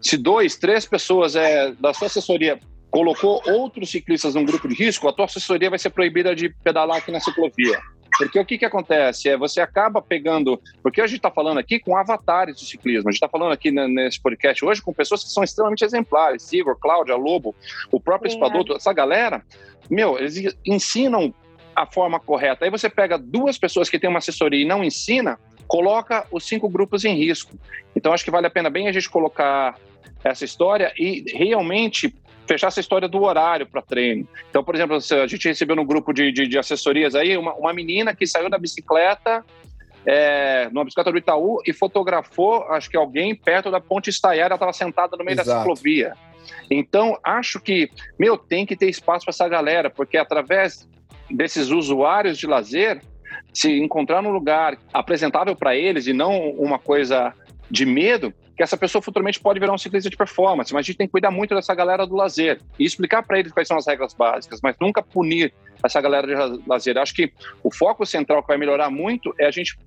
se dois, três pessoas é, da sua assessoria colocou outros ciclistas num grupo de risco, a tua assessoria vai ser proibida de pedalar aqui na ciclovia. Porque o que, que acontece? É você acaba pegando. Porque a gente está falando aqui com avatares do ciclismo. A gente está falando aqui nesse podcast hoje com pessoas que são extremamente exemplares. Igor, Cláudia, Lobo, o próprio Sim, Espadoto, essa galera, meu, eles ensinam a forma correta. Aí você pega duas pessoas que têm uma assessoria e não ensina, coloca os cinco grupos em risco. Então acho que vale a pena bem a gente colocar essa história e realmente fechar essa história do horário para treino. Então, por exemplo, a gente recebeu no grupo de, de, de assessorias aí uma, uma menina que saiu da bicicleta é, numa bicicleta do Itaú e fotografou, acho que alguém perto da ponte Estaiária, ela estava sentada no meio Exato. da ciclovia. Então, acho que, meu, tem que ter espaço para essa galera, porque através desses usuários de lazer, se encontrar num lugar apresentável para eles e não uma coisa de medo, que essa pessoa futuramente pode virar um ciclista de performance, mas a gente tem que cuidar muito dessa galera do lazer e explicar para eles quais são as regras básicas, mas nunca punir essa galera de lazer. Acho que o foco central que vai melhorar muito é a gente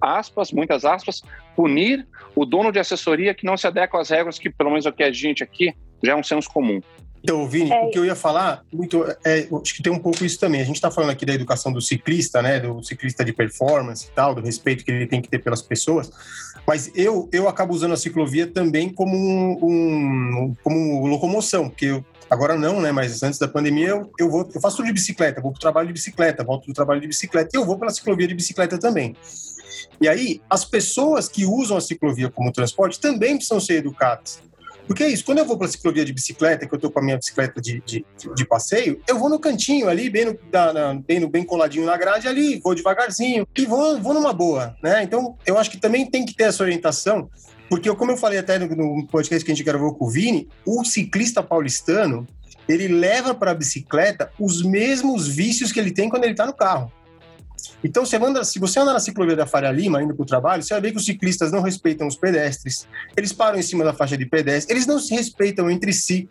aspas, muitas aspas, punir o dono de assessoria que não se adequa às regras que, pelo menos aqui a gente aqui, já é um senso comum. Então, Vini, é. o que eu ia falar, muito, é, acho que tem um pouco isso também. A gente está falando aqui da educação do ciclista, né, do ciclista de performance e tal, do respeito que ele tem que ter pelas pessoas, mas eu, eu acabo usando a ciclovia também como, um, um como locomoção, porque eu, agora não, né, mas antes da pandemia eu, eu, vou, eu faço tudo de bicicleta, vou para o trabalho de bicicleta, volto do trabalho de bicicleta e eu vou pela ciclovia de bicicleta também. E aí, as pessoas que usam a ciclovia como transporte também precisam ser educadas. Porque é isso, quando eu vou para a ciclovia de bicicleta, que eu estou com a minha bicicleta de, de, de, passeio, eu vou no cantinho ali, bem, no, da, bem, no, bem coladinho na grade ali, vou devagarzinho e vou, vou numa boa, né? Então, eu acho que também tem que ter essa orientação, porque como eu falei até no, no podcast que a gente gravou com o Vini, o ciclista paulistano, ele leva para a bicicleta os mesmos vícios que ele tem quando ele está no carro. Então, você anda, se você anda na ciclovia da Faria Lima, indo para o trabalho, você vai ver que os ciclistas não respeitam os pedestres, eles param em cima da faixa de pedestre, eles não se respeitam entre si.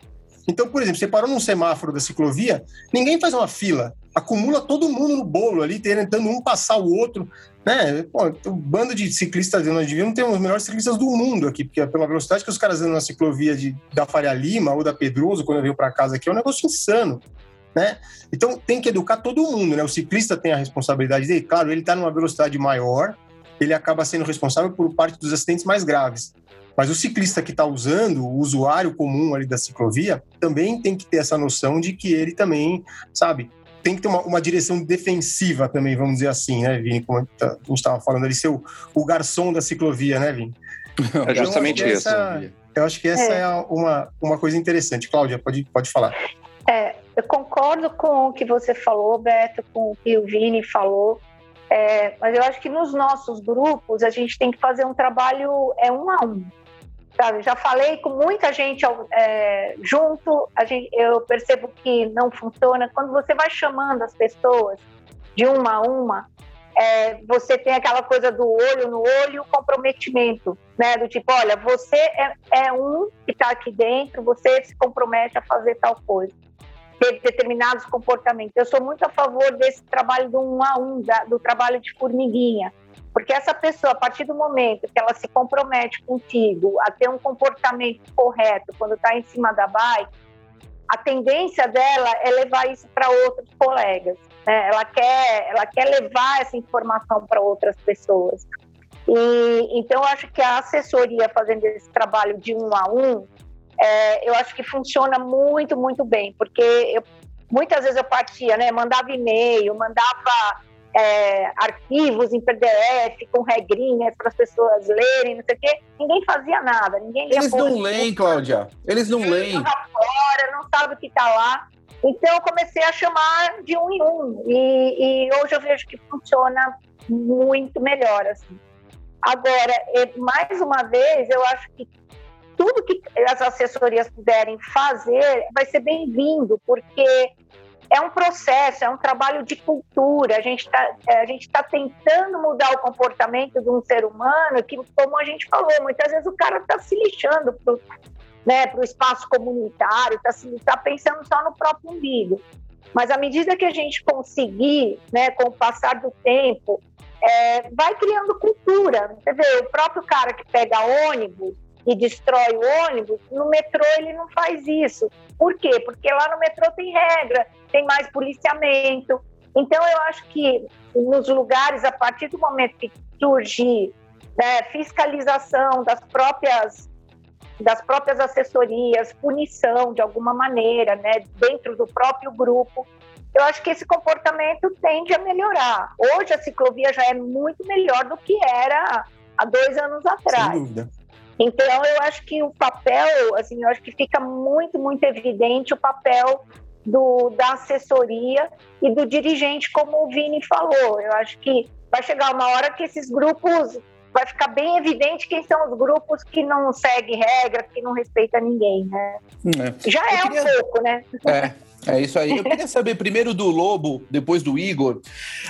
Então, por exemplo, você parou num semáforo da ciclovia, ninguém faz uma fila, acumula todo mundo no bolo ali, tentando um passar o outro. Né? Pô, o bando de ciclistas, nós devíamos ter os melhores ciclistas do mundo aqui, porque pela velocidade que os caras andam na ciclovia de, da Faria Lima ou da Pedroso, quando eu venho para casa aqui, é um negócio insano né? Então tem que educar todo mundo, né? O ciclista tem a responsabilidade dele, claro, ele está numa velocidade maior, ele acaba sendo responsável por parte dos acidentes mais graves. Mas o ciclista que está usando, o usuário comum ali da ciclovia, também tem que ter essa noção de que ele também, sabe, tem que ter uma, uma direção defensiva também, vamos dizer assim, né, Vini? Como a gente estava falando ali, ser o, o, garçom da ciclovia, né, Vini? É justamente isso. Essa, eu acho que essa é, é uma, uma coisa interessante. Cláudia, pode, pode falar. É, eu concordo com o que você falou, Beto, com o que o Vini falou, é, mas eu acho que nos nossos grupos a gente tem que fazer um trabalho é um a um. Sabe? Já falei com muita gente é, junto, a gente, eu percebo que não funciona. Quando você vai chamando as pessoas de uma a uma, é, você tem aquela coisa do olho no olho, comprometimento, né? Do tipo, olha, você é, é um que está aqui dentro, você se compromete a fazer tal coisa ter determinados comportamentos. Eu sou muito a favor desse trabalho do um a um, da, do trabalho de formiguinha, porque essa pessoa, a partir do momento que ela se compromete contigo a ter um comportamento correto quando está em cima da bike, a tendência dela é levar isso para outros colegas. Né? Ela quer, ela quer levar essa informação para outras pessoas. E então eu acho que a assessoria fazendo esse trabalho de um a um é, eu acho que funciona muito, muito bem, porque eu, muitas vezes eu partia, né, mandava e-mail, mandava é, arquivos em PDF com regrinhas para as pessoas lerem, não sei o quê. Ninguém fazia nada, ninguém Eles não leem, Cláudia. Eles não leem. fora, não sabe o que está lá. Então eu comecei a chamar de um em um e, e hoje eu vejo que funciona muito melhor assim. Agora, mais uma vez, eu acho que tudo que as assessorias puderem fazer vai ser bem-vindo, porque é um processo, é um trabalho de cultura. A gente está é, tá tentando mudar o comportamento de um ser humano que, como a gente falou, muitas vezes o cara está se lixando para o né, espaço comunitário, está tá pensando só no próprio umbigo. Mas à medida que a gente conseguir, né, com o passar do tempo, é, vai criando cultura. Você vê, o próprio cara que pega ônibus, e destrói o ônibus, no metrô ele não faz isso. Por quê? Porque lá no metrô tem regra, tem mais policiamento. Então, eu acho que nos lugares, a partir do momento que surgir né, fiscalização das próprias das próprias assessorias, punição de alguma maneira, né, dentro do próprio grupo, eu acho que esse comportamento tende a melhorar. Hoje a ciclovia já é muito melhor do que era há dois anos atrás. Sem dúvida. Então, eu acho que o papel, assim, eu acho que fica muito, muito evidente o papel do, da assessoria e do dirigente, como o Vini falou. Eu acho que vai chegar uma hora que esses grupos vai ficar bem evidente quem são os grupos que não seguem regras, que não respeitam ninguém, né? É. Já é queria... um pouco, né? É. É isso aí. Eu queria saber primeiro do Lobo, depois do Igor.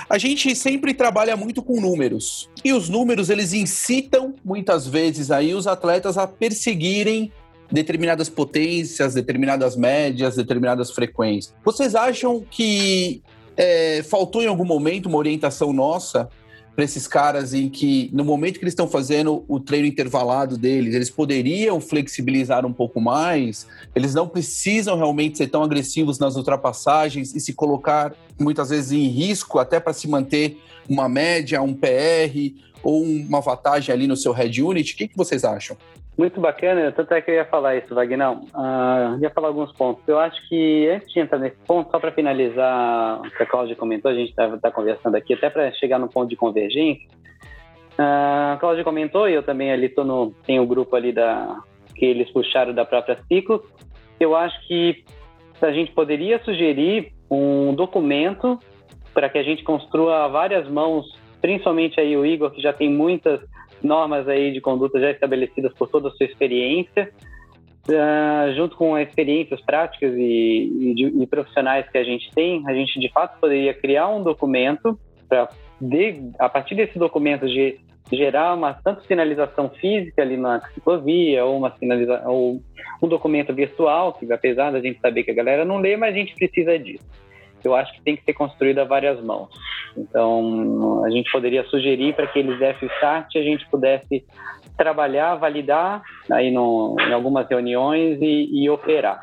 A gente sempre trabalha muito com números. E os números, eles incitam muitas vezes aí os atletas a perseguirem determinadas potências, determinadas médias, determinadas frequências. Vocês acham que é, faltou em algum momento uma orientação nossa para esses caras em que, no momento que eles estão fazendo o treino intervalado deles, eles poderiam flexibilizar um pouco mais, eles não precisam realmente ser tão agressivos nas ultrapassagens e se colocar muitas vezes em risco até para se manter uma média, um PR ou uma vantagem ali no seu head unit. O que, que vocês acham? Muito bacana, tanto é que eu ia falar isso, Vagnão. Uh, ia falar alguns pontos. Eu acho que antes de entrar nesse ponto, só para finalizar o que a Cláudia comentou, a gente está tá conversando aqui, até para chegar no ponto de convergência. Uh, a Cláudia comentou, e eu também ali tô no. Tem o um grupo ali da que eles puxaram da própria Ciclo. Eu acho que a gente poderia sugerir um documento para que a gente construa várias mãos, principalmente aí o Igor, que já tem muitas normas aí de conduta já estabelecidas por toda a sua experiência, uh, junto com experiências práticas e, e, e, profissionais que a gente tem, a gente de fato poderia criar um documento para, a partir desse documento, de, gerar uma tanto sinalização física ali na ciclovia ou uma sinalização ou um documento virtual que apesar da gente saber que a galera não lê, mas a gente precisa disso eu acho que tem que ser construído a várias mãos. Então, a gente poderia sugerir para que eles dessem o start, a gente pudesse trabalhar, validar aí no, em algumas reuniões e, e operar.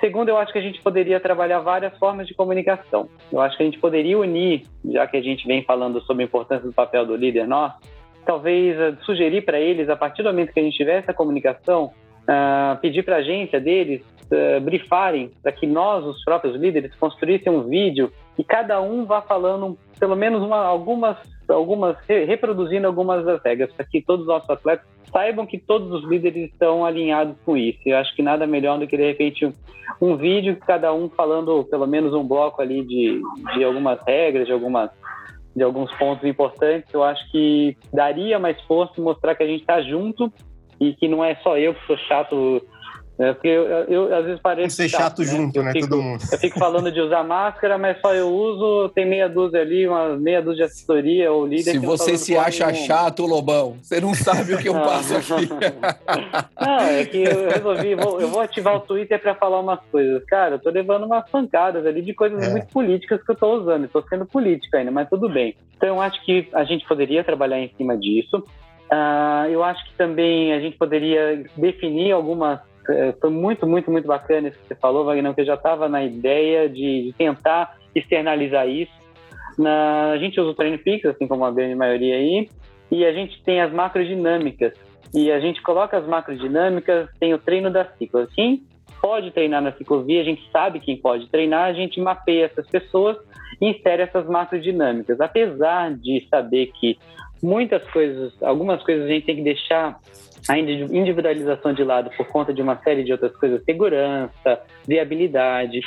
Segundo, eu acho que a gente poderia trabalhar várias formas de comunicação. Eu acho que a gente poderia unir, já que a gente vem falando sobre a importância do papel do líder nosso, talvez uh, sugerir para eles, a partir do momento que a gente tiver essa comunicação, uh, pedir para a agência deles uh, brifarem para que nós, os próprios líderes, construíssem um vídeo e cada um vá falando pelo menos uma, algumas, algumas reproduzindo algumas das regras, para que todos os nossos atletas saibam que todos os líderes estão alinhados com isso. Eu acho que nada melhor do que, de repente, um, vídeo, cada um falando pelo menos um bloco ali de, de algumas regras, de algumas de alguns pontos importantes, eu acho que daria mais força mostrar que a gente está junto e que não é só eu que sou chato é, porque eu, eu, eu, às vezes pareço. ser chato, chato né? junto, né? Fico, Todo mundo. Eu fico falando de usar máscara, mas só eu uso, tem meia dúzia ali, uma meia dúzia de assessoria ou líder. Se você se acha nenhum. chato, Lobão, você não sabe o que eu passo aqui. não, é que eu resolvi, vou, eu vou ativar o Twitter para falar umas coisas. Cara, eu tô levando umas pancadas ali de coisas é. muito políticas que eu tô usando. Estou sendo política ainda, mas tudo bem. Então eu acho que a gente poderia trabalhar em cima disso. Uh, eu acho que também a gente poderia definir algumas é, foi muito, muito, muito bacana isso que você falou, Wagner, que eu já estava na ideia de, de, tentar externalizar isso. Na, a gente usa o Treino Pix, assim como a grande maioria aí, e a gente tem as macrodinâmicas. E a gente coloca as macrodinâmicas, tem o treino da ciclo. Quem pode treinar na ciclovia, a gente sabe quem pode treinar, a gente mapeia essas pessoas e insere essas macrodinâmicas. Apesar de saber que muitas coisas, algumas coisas a gente tem que deixar a individualização de lado por conta de uma série de outras coisas, segurança, viabilidade.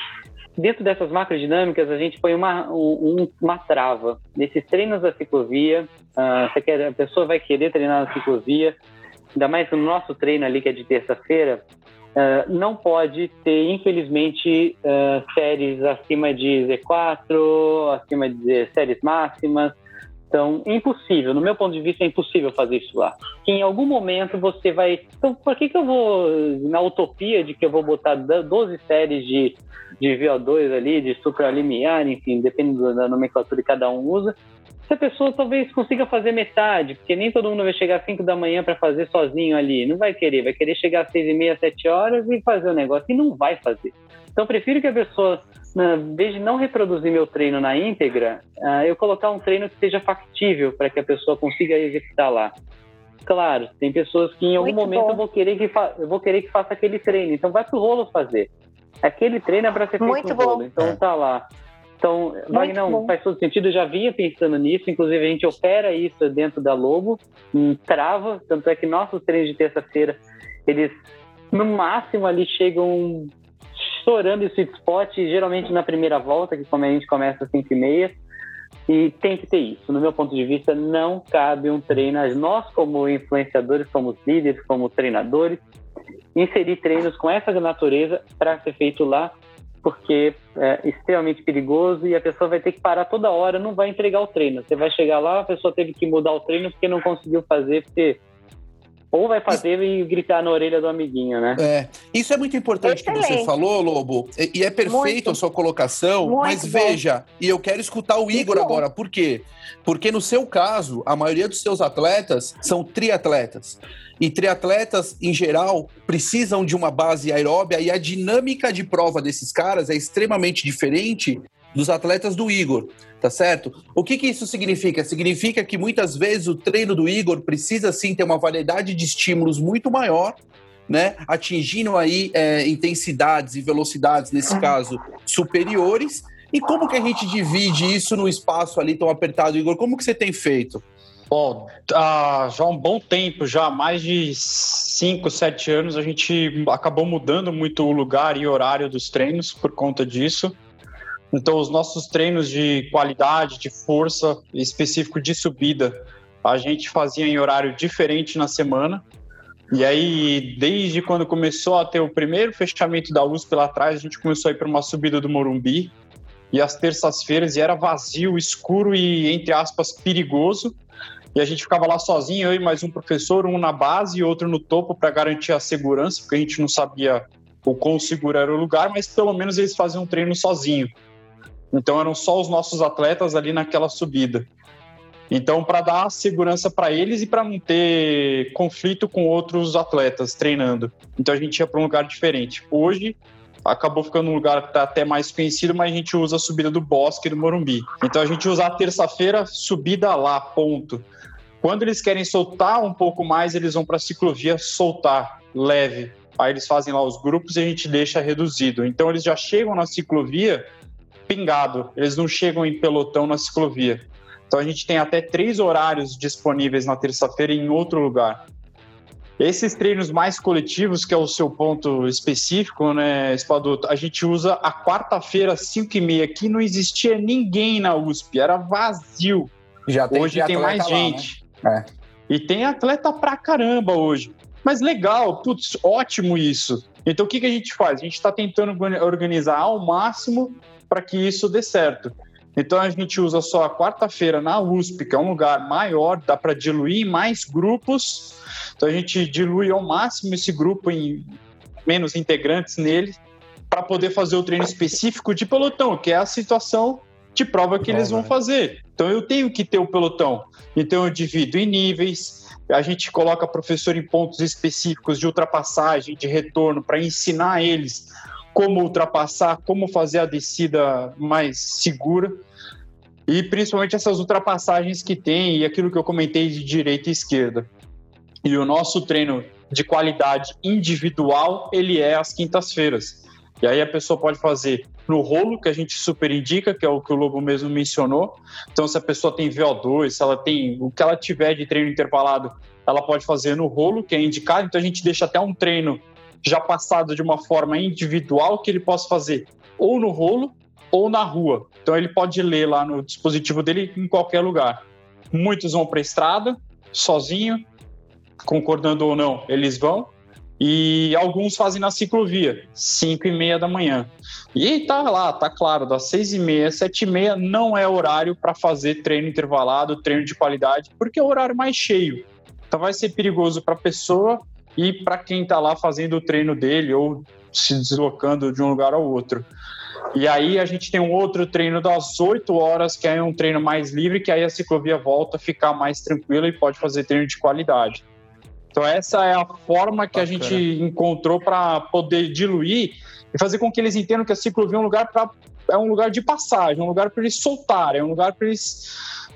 Dentro dessas macrodinâmicas, a gente põe uma, um, uma trava. Nesses treinos da ciclovia, quer, a pessoa vai querer treinar na ciclovia, ainda mais no nosso treino ali, que é de terça-feira, uh, não pode ter, infelizmente, uh, séries acima de Z4, acima de séries máximas, então, impossível, no meu ponto de vista, é impossível fazer isso lá. Que em algum momento você vai. Então, por que, que eu vou, na utopia de que eu vou botar 12 séries de, de VO2 ali, de supralimiar, enfim, dependendo da nomenclatura que cada um usa, se a pessoa talvez consiga fazer metade, porque nem todo mundo vai chegar às 5 da manhã para fazer sozinho ali. Não vai querer, vai querer chegar às 6 e meia, 7 horas e fazer o negócio, e não vai fazer. Então, prefiro que a pessoa em vez de não reproduzir meu treino na íntegra, uh, eu colocar um treino que seja factível para que a pessoa consiga executar lá. Claro, tem pessoas que em algum Muito momento eu vou, querer que eu vou querer que faça aquele treino, então vai pro rolo fazer. Aquele treino é para ser feito Muito no bom. rolo, então tá lá. Então, Wagner, faz todo sentido, eu já vinha pensando nisso, inclusive a gente opera isso dentro da Lobo, em trava, tanto é que nossos treinos de terça-feira, eles no máximo ali chegam estourando esse spot, geralmente na primeira volta, que como a gente começa às 5 e meia, e tem que ter isso. No meu ponto de vista, não cabe um treino. Nós, como influenciadores, como líderes, como treinadores, inserir treinos com essa natureza para ser feito lá, porque é extremamente perigoso e a pessoa vai ter que parar toda hora, não vai entregar o treino. Você vai chegar lá, a pessoa teve que mudar o treino porque não conseguiu fazer, porque ou vai fazer isso... e gritar na orelha do amiguinho, né? É. Isso é muito importante Excelente. que você falou, Lobo. E é perfeito muito. a sua colocação, muito mas bom. veja, e eu quero escutar o Igor muito agora. Bom. Por quê? Porque no seu caso, a maioria dos seus atletas são triatletas. E triatletas, em geral, precisam de uma base aeróbia e a dinâmica de prova desses caras é extremamente diferente dos atletas do Igor, tá certo? O que, que isso significa? Significa que muitas vezes o treino do Igor precisa sim ter uma variedade de estímulos muito maior, né? Atingindo aí é, intensidades e velocidades, nesse caso, superiores. E como que a gente divide isso no espaço ali tão apertado, Igor? Como que você tem feito? Bom, já um bom tempo, já mais de 5, 7 anos, a gente acabou mudando muito o lugar e horário dos treinos por conta disso. Então, os nossos treinos de qualidade, de força, específico de subida, a gente fazia em horário diferente na semana. E aí, desde quando começou a ter o primeiro fechamento da USP lá atrás, a gente começou a ir para uma subida do Morumbi. E às terças-feiras, e era vazio, escuro e, entre aspas, perigoso. E a gente ficava lá sozinho, eu e mais um professor, um na base e outro no topo, para garantir a segurança, porque a gente não sabia o quão seguro era o lugar, mas pelo menos eles faziam um treino sozinho. Então eram só os nossos atletas ali naquela subida. Então, para dar segurança para eles e para não ter conflito com outros atletas treinando. Então, a gente ia para um lugar diferente. Hoje, acabou ficando um lugar até mais conhecido, mas a gente usa a subida do Bosque do Morumbi. Então, a gente usa a terça-feira, subida lá, ponto. Quando eles querem soltar um pouco mais, eles vão para a ciclovia soltar, leve. Aí eles fazem lá os grupos e a gente deixa reduzido. Então, eles já chegam na ciclovia pingado, eles não chegam em pelotão na ciclovia. Então a gente tem até três horários disponíveis na terça-feira em outro lugar. Esses treinos mais coletivos, que é o seu ponto específico, né, Espadoto, a gente usa a quarta-feira, 5 e meia, que não existia ninguém na USP, era vazio. Já tem hoje tem mais lá, gente. Né? É. E tem atleta pra caramba hoje. Mas legal, putz, ótimo isso. Então o que, que a gente faz? A gente está tentando organizar ao máximo para que isso dê certo. Então a gente usa só a quarta-feira na USP, que é um lugar maior, dá para diluir mais grupos. Então a gente dilui ao máximo esse grupo em menos integrantes nele, para poder fazer o treino específico de pelotão, que é a situação de prova que eles vão fazer. Então eu tenho que ter o pelotão. Então eu divido em níveis, a gente coloca professor em pontos específicos de ultrapassagem, de retorno, para ensinar eles como ultrapassar, como fazer a descida mais segura. E principalmente essas ultrapassagens que tem e aquilo que eu comentei de direita e esquerda. E o nosso treino de qualidade individual, ele é às quintas-feiras. E aí a pessoa pode fazer no rolo, que a gente super indica, que é o que o Lobo mesmo mencionou. Então, se a pessoa tem VO2, se ela tem o que ela tiver de treino intervalado, ela pode fazer no rolo, que é indicado. Então, a gente deixa até um treino já passado de uma forma individual que ele possa fazer ou no rolo ou na rua. Então ele pode ler lá no dispositivo dele em qualquer lugar. Muitos vão para a estrada, sozinho, concordando ou não, eles vão. E alguns fazem na ciclovia, 5 e meia da manhã. E tá lá, tá claro, das 6 e meia, 7 e meia não é horário para fazer treino intervalado, treino de qualidade, porque é o horário mais cheio. Então vai ser perigoso para a pessoa e para quem está lá fazendo o treino dele ou se deslocando de um lugar ao outro. E aí a gente tem um outro treino das 8 horas, que é um treino mais livre, que aí a ciclovia volta a ficar mais tranquila e pode fazer treino de qualidade. Então essa é a forma que Bacana. a gente encontrou para poder diluir e fazer com que eles entendam que a ciclovia é um lugar para é um lugar de passagem, um lugar para eles soltarem, é um lugar para eles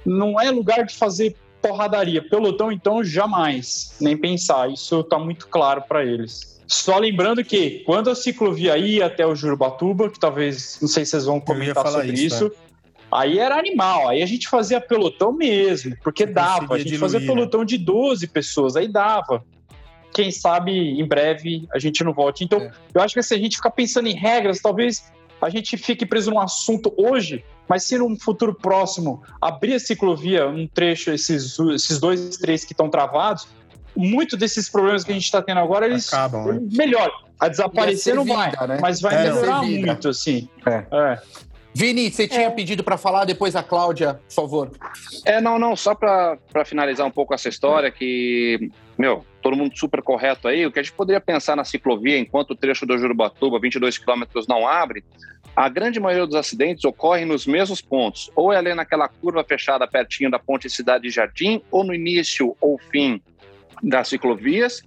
não é lugar de fazer porradaria. Pelotão, então, jamais. Nem pensar. Isso está muito claro para eles. Só lembrando que quando a ciclovia ia até o Jurubatuba, que talvez, não sei se vocês vão comentar sobre isso, isso aí era animal, aí a gente fazia pelotão mesmo, porque dava, a gente diluir, fazia né? pelotão de 12 pessoas, aí dava. Quem sabe em breve a gente não volte. Então, é. eu acho que se a gente ficar pensando em regras, talvez a gente fique preso num assunto hoje, mas se num futuro próximo abrir a ciclovia, um trecho, esses, esses dois, três que estão travados, muito desses problemas que a gente está tendo agora, eles Acabam, né? melhor. A desaparecer não vai, né? mas vai é, melhorar muito, assim. É. é. Vini, você tinha é. pedido para falar, depois a Cláudia, por favor. É, não, não, só para finalizar um pouco essa história, que, meu, todo mundo super correto aí, o que a gente poderia pensar na ciclovia, enquanto o trecho do Jurubatuba, 22 quilômetros, não abre, a grande maioria dos acidentes ocorrem nos mesmos pontos, ou é ali naquela curva fechada pertinho da ponte Cidade Jardim, ou no início ou fim das ciclovias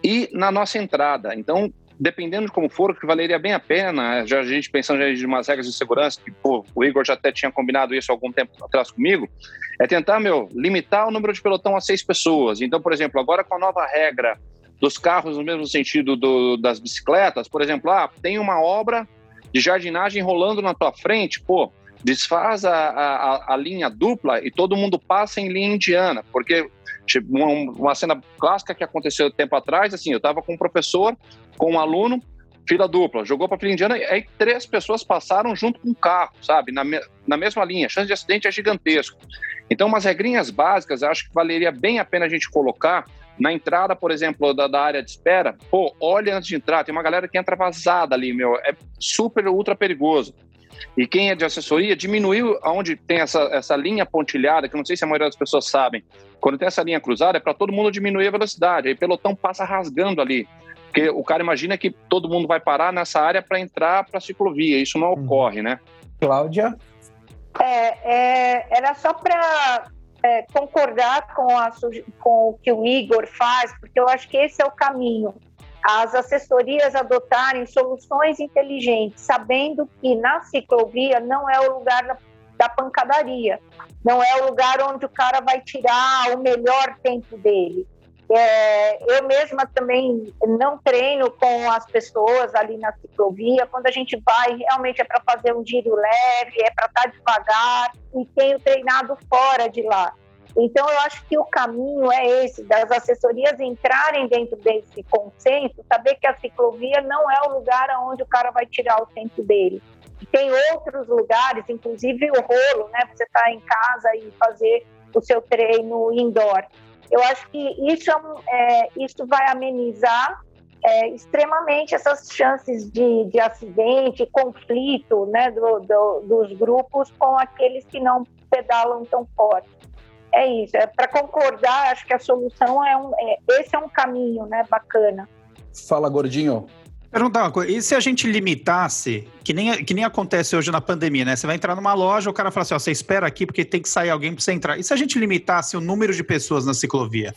e na nossa entrada. Então, dependendo de como for, que valeria bem a pena, já a gente pensando em umas regras de segurança, que pô, o Igor já até tinha combinado isso algum tempo atrás comigo, é tentar, meu, limitar o número de pelotão a seis pessoas. Então, por exemplo, agora com a nova regra dos carros no mesmo sentido do, das bicicletas, por exemplo, ah, tem uma obra de jardinagem rolando na tua frente, pô, desfaz a, a, a linha dupla e todo mundo passa em linha indiana, porque Tipo, uma, uma cena clássica que aconteceu tempo atrás, assim, eu estava com um professor, com um aluno, fila dupla, jogou para fila indiana, e aí três pessoas passaram junto com o carro, sabe? Na, me, na mesma linha. A chance de acidente é gigantesco. Então, umas regrinhas básicas, acho que valeria bem a pena a gente colocar na entrada, por exemplo, da, da, área de espera. Pô, olha antes de entrar, tem uma galera que entra vazada ali, meu, é super, ultra perigoso. E quem é de assessoria diminuiu aonde tem essa, essa linha pontilhada, que eu não sei se a maioria das pessoas sabem. Quando tem essa linha cruzada, é para todo mundo diminuir a velocidade. Aí o pelotão passa rasgando ali. Porque o cara imagina que todo mundo vai parar nessa área para entrar para a ciclovia. Isso não uhum. ocorre, né? Cláudia? É, é, era só para é, concordar com, a, com o que o Igor faz, porque eu acho que esse é o caminho as assessorias adotarem soluções inteligentes, sabendo que na ciclovia não é o lugar da, da pancadaria, não é o lugar onde o cara vai tirar o melhor tempo dele. É, eu mesma também não treino com as pessoas ali na ciclovia. Quando a gente vai, realmente é para fazer um giro leve, é para estar tá devagar e tenho treinado fora de lá. Então, eu acho que o caminho é esse, das assessorias entrarem dentro desse consenso, saber que a ciclovia não é o lugar onde o cara vai tirar o tempo dele. Tem outros lugares, inclusive o rolo, né? Você está em casa e fazer o seu treino indoor. Eu acho que isso, é, é isso vai amenizar é, extremamente essas chances de, de acidente, conflito né, do, do, dos grupos com aqueles que não pedalam tão forte é isso. É para concordar, acho que a solução é um. É, esse é um caminho, né? Bacana. Fala, gordinho. Perguntar uma coisa, e se a gente limitasse, que nem, que nem acontece hoje na pandemia, né? Você vai entrar numa loja, o cara fala assim: ó, você espera aqui porque tem que sair alguém para você entrar. E se a gente limitasse o número de pessoas na ciclovia?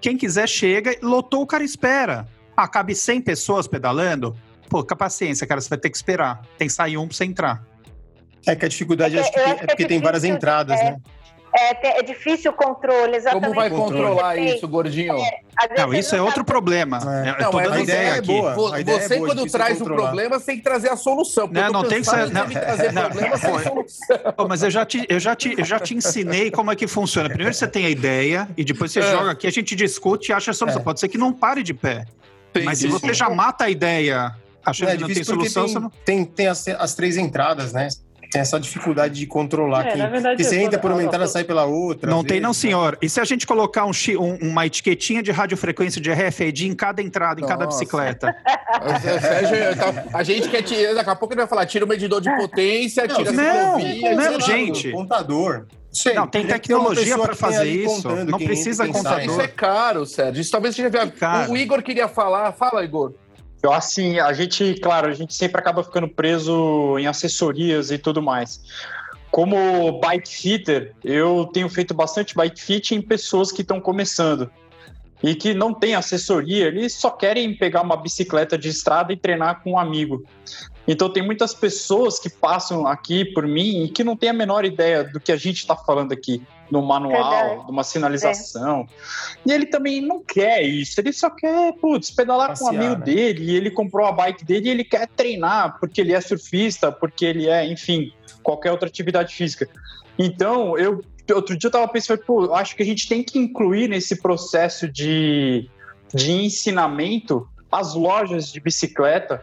Quem quiser chega, lotou, o cara espera. Ah, cabe 100 pessoas pedalando? Pô, com a paciência, cara, você vai ter que esperar. Tem que sair um para você entrar. É que a dificuldade é, acho que, é, é porque tem várias entradas, é, né? É, é difícil o controle, exatamente. Como vai controlar isso, gordinho? É, não, isso é outro problema. É. Não, mas a ideia é boa. Você, é quando traz o problema, você tem que trazer a solução. Não, não tem que ser. Não, trazer não, problema sem solução. mas eu já, te, eu, já te, eu já te ensinei como é que funciona. Primeiro você tem a ideia e depois você é. joga aqui, a gente discute e acha a solução. É. Pode ser que não pare de pé. Tem, mas se você já mata a ideia achando que não tem solução, tem, não. Tem, tem as, as três entradas, né? Tem essa dificuldade de controlar. É, quem, verdade, que você entra por uma entrada e sai pela outra. Não tem, não, senhor. E se a gente colocar um, um, uma etiquetinha de radiofrequência de RFID em cada entrada, em Nossa. cada bicicleta? Sérgio, a gente quer tirar, daqui a pouco ele vai falar, tira o medidor de potência, não, tira não, a ciclovia. Não, não gente. Contador. Sei, não, tem tecnologia para fazer isso. Não precisa contador. Isso é caro, Sérgio. Isso talvez seja. É o Igor queria falar. Fala, Igor. Eu, assim, a gente, claro, a gente sempre acaba ficando preso em assessorias e tudo mais. Como bike fitter, eu tenho feito bastante bike fit em pessoas que estão começando e que não têm assessoria, eles só querem pegar uma bicicleta de estrada e treinar com um amigo. Então tem muitas pessoas que passam aqui por mim e que não têm a menor ideia do que a gente está falando aqui no manual, Verdade. de uma sinalização. E ele também não quer isso, ele só quer, putz, pedalar com um Passear, amigo né? dele, e ele comprou a bike dele e ele quer treinar, porque ele é surfista, porque ele é, enfim, qualquer outra atividade física. Então, eu outro dia eu tava pensando, pô, eu acho que a gente tem que incluir nesse processo de, de ensinamento as lojas de bicicleta,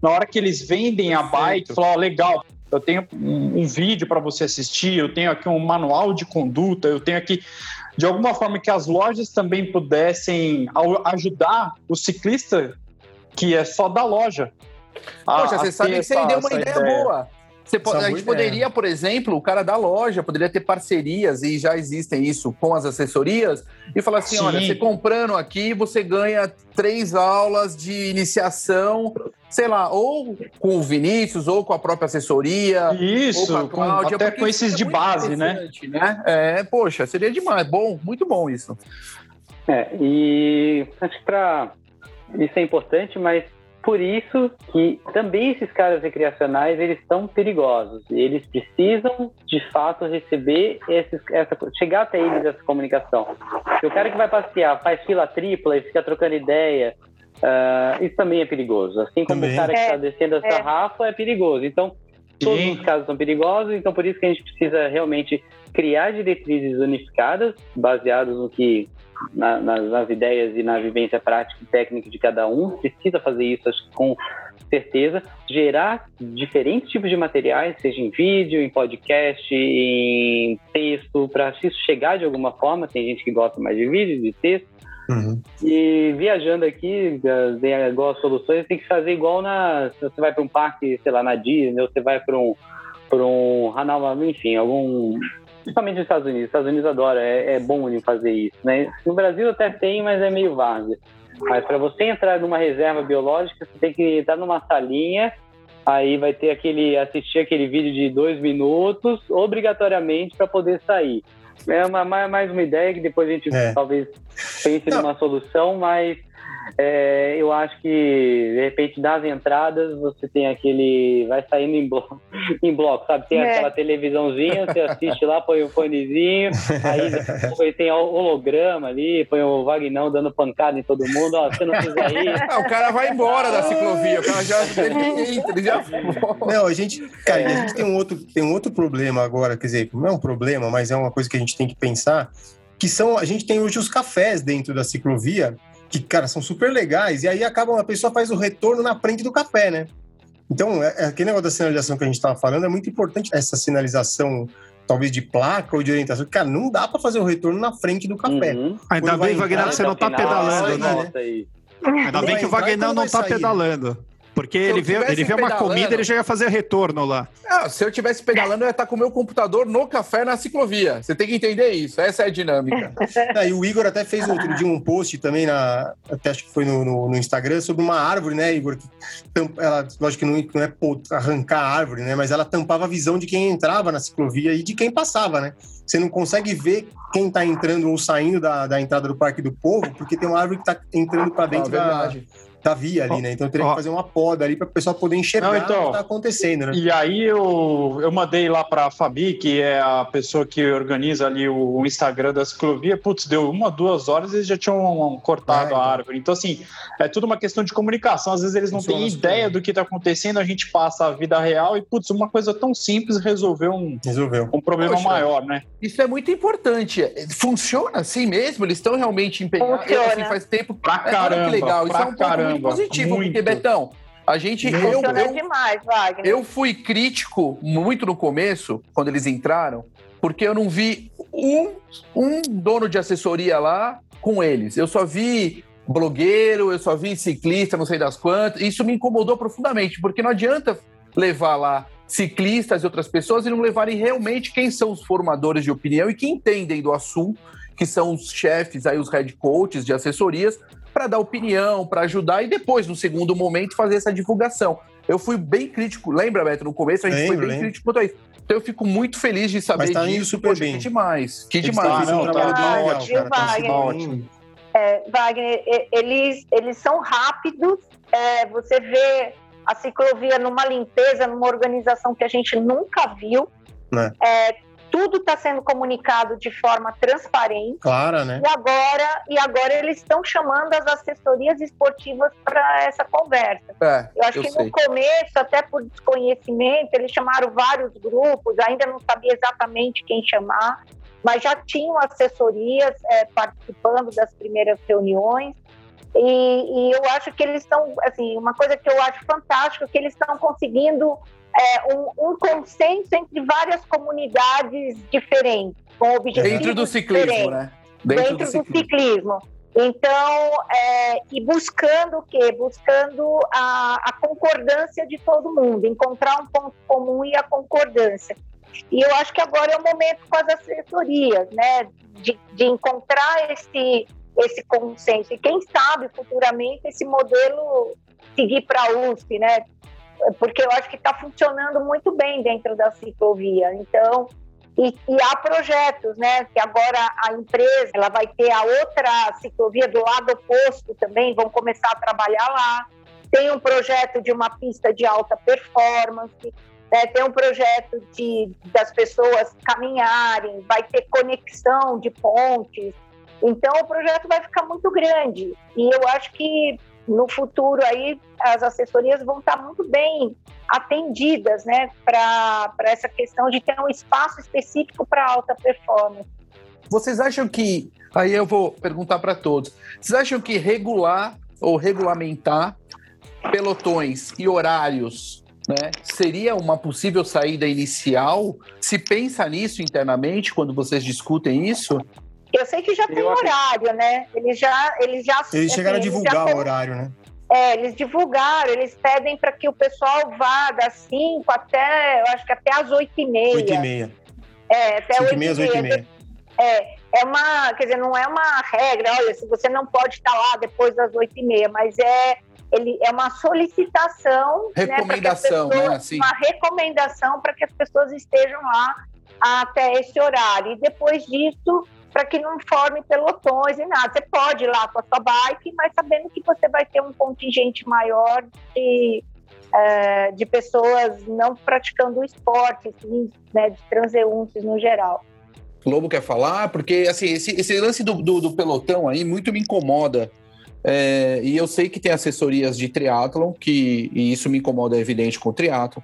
na hora que eles vendem a bike, falar, ó, legal, eu tenho um, um vídeo para você assistir, eu tenho aqui um manual de conduta, eu tenho aqui de alguma forma que as lojas também pudessem ajudar o ciclista que é só da loja. a- Poxa, você sabe que você essa- deu uma essa ideia, boa. Você pode- Essa a gente ideia. poderia, por exemplo, o cara da loja poderia ter parcerias, e já existem isso com as assessorias, e falar assim: Sim. olha, você comprando aqui, você ganha três aulas de iniciação, sei lá, ou com o Vinícius, ou com a própria assessoria. Isso, ou com- com a Cláudia, até porque com esses é de base, né? né? É, poxa, seria demais. Bom, muito bom isso. É, e acho que para isso é importante, mas por isso que também esses caras recreacionais eles são perigosos. E eles precisam de fato receber esses, essa, chegar até eles essa comunicação. Porque o cara que vai passear faz fila tripla e fica trocando ideia, ah, isso também é perigoso. Assim como Também. o cara que É, está descendo a é. sarrafa é perigoso. Então todos Sim. os casos são perigosos, então por isso que a gente precisa realmente criar diretrizes unificadas, baseadas no que na- nas, nas ideias e na vivência prática e técnica de cada um. Precisa fazer isso acho que com certeza. Gerar diferentes tipos de materiais, seja em vídeo, em podcast, em texto, para isso chegar de alguma forma. Tem gente que gosta mais de vídeo, de texto. Uhum. E viajando aqui, tem igual soluções, tem que fazer igual na. Se você vai para um parque, sei lá, na Disney, ou você vai para um, para um Hanau, enfim, algum. Principalmente nos Estados Unidos. Os Estados Unidos adora, é, é bom em fazer isso. Né? No Brasil até tem, mas é meio várzea. Mas para você entrar numa reserva biológica, você tem que entrar numa salinha, aí vai ter aquele. assistir aquele vídeo de dois minutos, obrigatoriamente, para poder sair. É uma, mais uma ideia que depois a gente É. talvez pense Não. numa solução, mas é, eu acho que de repente das entradas você tem aquele. vai saindo em bloco, em bloco sabe? Tem É. aquela televisãozinha, você assiste lá, põe o fonezinho, aí depois tem o holograma ali, põe o Vagnão dando pancada em todo mundo, ó, você não precisa ir. Ah, o cara vai embora da ciclovia, o cara já ele entra, ele já Não, a gente, cara, a gente tem um outro, tem um outro problema agora, quer dizer, não é um problema, mas é uma coisa que a gente tem que pensar, que são, a gente tem hoje os cafés dentro da ciclovia, que, cara, são super legais, e aí acabam, a pessoa faz o retorno na frente do café, né? Então, é, é aquele negócio da sinalização que a gente estava falando, é muito importante essa sinalização, talvez de placa ou de orientação. Cara, não dá para fazer o retorno na frente do café. Uhum. Ainda bem, Wagner, que você não tá pedalando, né? Ainda Não bem que o Wagner não tá pedalando. Porque Se ele vê, ele vê uma comida, ele já ia fazer retorno lá. Ah, se eu tivesse pedalando, eu ia estar com o meu computador no café na ciclovia. Você tem que entender isso. Essa é a dinâmica. Ah, e o Igor até fez outro dia um post também, na, até acho que foi no, no- no Instagram, sobre uma árvore, né, Igor? Que tam- ela, lógico que não, não é pô, arrancar a árvore, né? Mas ela tampava a visão de quem entrava na ciclovia e de quem passava, né? Você não consegue ver quem tá entrando ou saindo da, da entrada do Parque do Povo, porque tem uma árvore que tá entrando para dentro Ah, da, verdade. Da via ali, né? Então teria que fazer uma poda ali para o pessoal poder enxergar Não, então, o que tá acontecendo, né? E aí eu, eu mandei lá para a Fabi, que é a pessoa que organiza ali o Instagram da ciclovia. Putz, deu uma, duas horas e eles já tinham cortado É, então. a árvore. Então, assim, é tudo uma questão de comunicação. Às vezes eles não Funciona têm ideia bem. do que está acontecendo, a gente passa a vida real e, putz, uma coisa tão simples resolveu um, Resolveu. um problema Poxa. maior, né? Isso é muito importante. Funciona assim mesmo? Eles estão realmente empenhados? Assim, faz tempo. Pra É, olha caramba, que legal. pra Isso é um caramba. Positivo, muito. porque, Betão, a gente. Eu, Funciona eu, demais, Wagner. eu fui crítico muito no começo, quando eles entraram, porque eu não vi um, um dono de assessoria lá com eles. Eu só vi blogueiro, eu só vi ciclista, não sei das quantas. Isso me incomodou profundamente, porque não adianta levar lá ciclistas e outras pessoas e não levarem realmente quem são os formadores de opinião e que entendem do assunto, que são os chefes, aí os head coaches de assessorias, para dar opinião, para ajudar e depois, no segundo momento, fazer essa divulgação. Eu fui bem crítico, lembra, Beto? No começo a gente foi Lembro, bem lembro. crítico quanto a isso. Então eu fico muito feliz de saber Mas tá indo disso. super Poxa, bem. Que demais, que Eles demais. não, um trabalho tá bem legal, ótimo, cara. Tá Wagner. ótimo. É, Wagner, eles, eles são rápidos, é, você vê a ciclovia numa limpeza, numa organização que a gente nunca viu. Né? É, tudo está sendo comunicado de forma transparente. Clara, né? E agora, e agora eles estão chamando as assessorias esportivas para essa conversa. É, Eu acho eu que sei. no começo, até por desconhecimento, eles chamaram vários grupos, ainda não sabia exatamente quem chamar, mas já tinham assessorias é, participando das primeiras reuniões. E, e eu acho que eles estão, assim, uma coisa que eu acho fantástico, é que eles estão conseguindo é, um, um consenso entre várias comunidades diferentes, com objetivos Dentro do ciclismo, né? dentro, do ciclismo. Então, é, e buscando o quê? Buscando a, a concordância de todo mundo, encontrar um ponto comum e a concordância. E eu acho que agora é o momento com as assessorias, né? De, de encontrar esse, esse consenso. E quem sabe futuramente esse modelo seguir para a USP, né? Porque eu acho que está funcionando muito bem dentro da ciclovia. Então, e, e, há projetos, né? Que agora a empresa ela vai ter a outra ciclovia do lado oposto também, vão começar a trabalhar lá. Tem um projeto de uma pista de alta performance, né, tem um projeto de das pessoas caminharem, vai ter conexão de pontes. Então o projeto vai ficar muito grande. E eu acho que no futuro aí as assessorias vão estar muito bem atendidas, né, para essa questão de ter um espaço específico para alta performance. Vocês acham que, aí eu vou perguntar para todos, vocês acham que regular ou regulamentar pelotões e horários né, seria uma possível saída inicial? Se pensa nisso internamente quando vocês discutem isso? Eu sei que já tem Eu horário, né? Eles já, eles já, Eles chegaram a assim, divulgar já o horário, né? É, eles divulgaram, eles pedem para que o pessoal vá das 5 até, eu acho que até as 8 e meia. 8 e meia. É, até 5 8 e meia às 8 e meia. É, é uma, quer dizer, não é uma regra, olha, se você não pode estar lá depois das 8 e meia, mas é, ele, é uma solicitação. Recomendação, né, que as pessoas- né, assim. Uma recomendação para que as pessoas estejam lá até esse horário. E depois disso, para que não forme pelotões e nada. Você pode ir lá com a sua bike, mas sabendo que você vai ter um contingente maior de, eh, de pessoas não praticando o esporte, assim, né, de transeuntes no geral. Lobo quer falar? Porque assim, esse, esse lance do, do, do pelotão aí muito me incomoda. É, e eu sei que tem assessorias de triatlon, que, e isso me incomoda, é evidente, com o triatlon,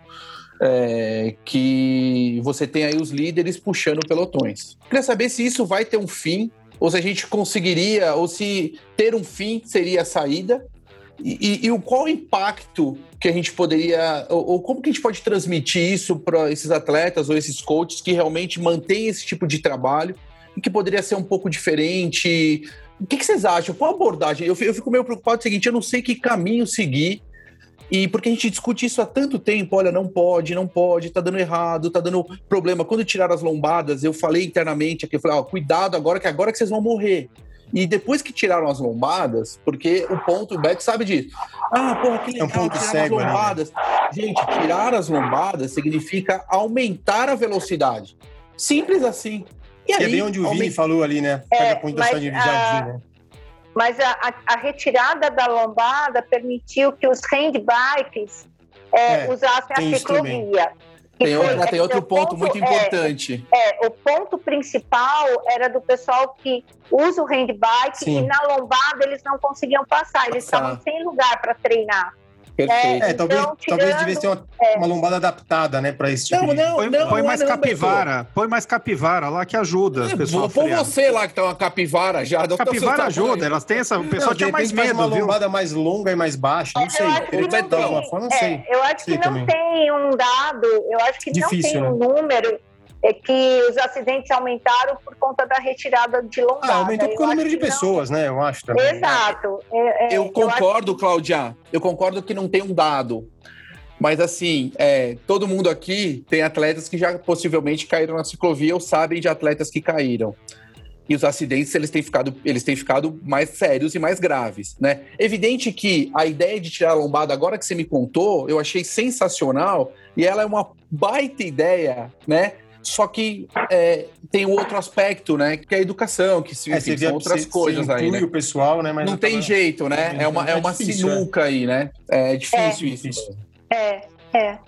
é, que você tem aí os líderes puxando pelotões. Queria saber se isso vai ter um fim, ou se a gente conseguiria, ou se ter um fim seria a saída, e, e, e qual o impacto que a gente poderia, ou, ou como que a gente pode transmitir isso para esses atletas ou esses coaches que realmente mantêm esse tipo de trabalho e que poderia ser um pouco diferente? O que, que vocês acham? Qual a abordagem? Eu, eu fico meio preocupado com o seguinte: eu não sei que caminho seguir. E porque a gente discute isso há tanto tempo, olha, não pode, não pode, tá dando errado, tá dando problema. Quando tiraram as lombadas, eu falei internamente aqui, eu falei, ó, cuidado agora, que agora que vocês vão morrer. E depois que tiraram as lombadas, porque o ponto, o Beto sabe disso. Ah, porra, que É um legal, ponto tiraram cego, as né? lombadas. Gente, tirar as lombadas significa aumentar a velocidade. Simples assim. E Que é aí, bem onde o Vini aumenta- falou ali, né? É, Pega a da mas, cidade de ah, Jardim, né? Mas a, a- a retirada da lombada permitiu que os handbikes é, É, usassem tem a ciclovia. Tem, foi- tem outro o ponto muito é, importante. É, o ponto principal era do pessoal que usa o handbike Sim. e na lombada eles não conseguiam passar, eles Passar. estavam sem lugar para treinar. Perfeito. É, talvez, então, talvez tirando- devesse ter uma, é. uma lombada adaptada, né, pra esse tipo Não, de... não, Põe, não, põe não, mais não, capivara, põe mais capivara lá que ajuda as É, pessoas. Põe você lá que tá uma capivara já. Capivara seu ajuda, tamanho. elas têm essa. O pessoal de tinha mais medo, uma viu? lombada mais longa e mais baixa, não sei. Eu acho que Ele não tem- forma, é, sei. eu acho Sei que não também. tem um dado, eu acho que Difícil, não tem um né? número é que os acidentes aumentaram por conta da retirada de lombada. Ah, aumentou Eu o número acho de que não- pessoas, né, eu acho também. Exato. É, é, Eu acho concordo, Cláudia. Eu concordo que não tem um dado. Mas assim, é, todo mundo aqui tem atletas que já possivelmente caíram na ciclovia ou sabem de atletas que caíram. E os acidentes eles têm ficado, eles têm ficado mais sérios e mais graves, né? Evidente que a ideia de tirar a lombada, agora que você me contou, eu achei sensacional e ela é uma baita ideia, né? Só que é, tem um outro aspecto, né? Que é a educação, que se, É, enfim, são outras você- coisas você aí, né? o pessoal, né, mas Não tem acaba- jeito, né? É uma, é É uma difícil, sinuca aí, né? É difícil É isso. difícil. É, é.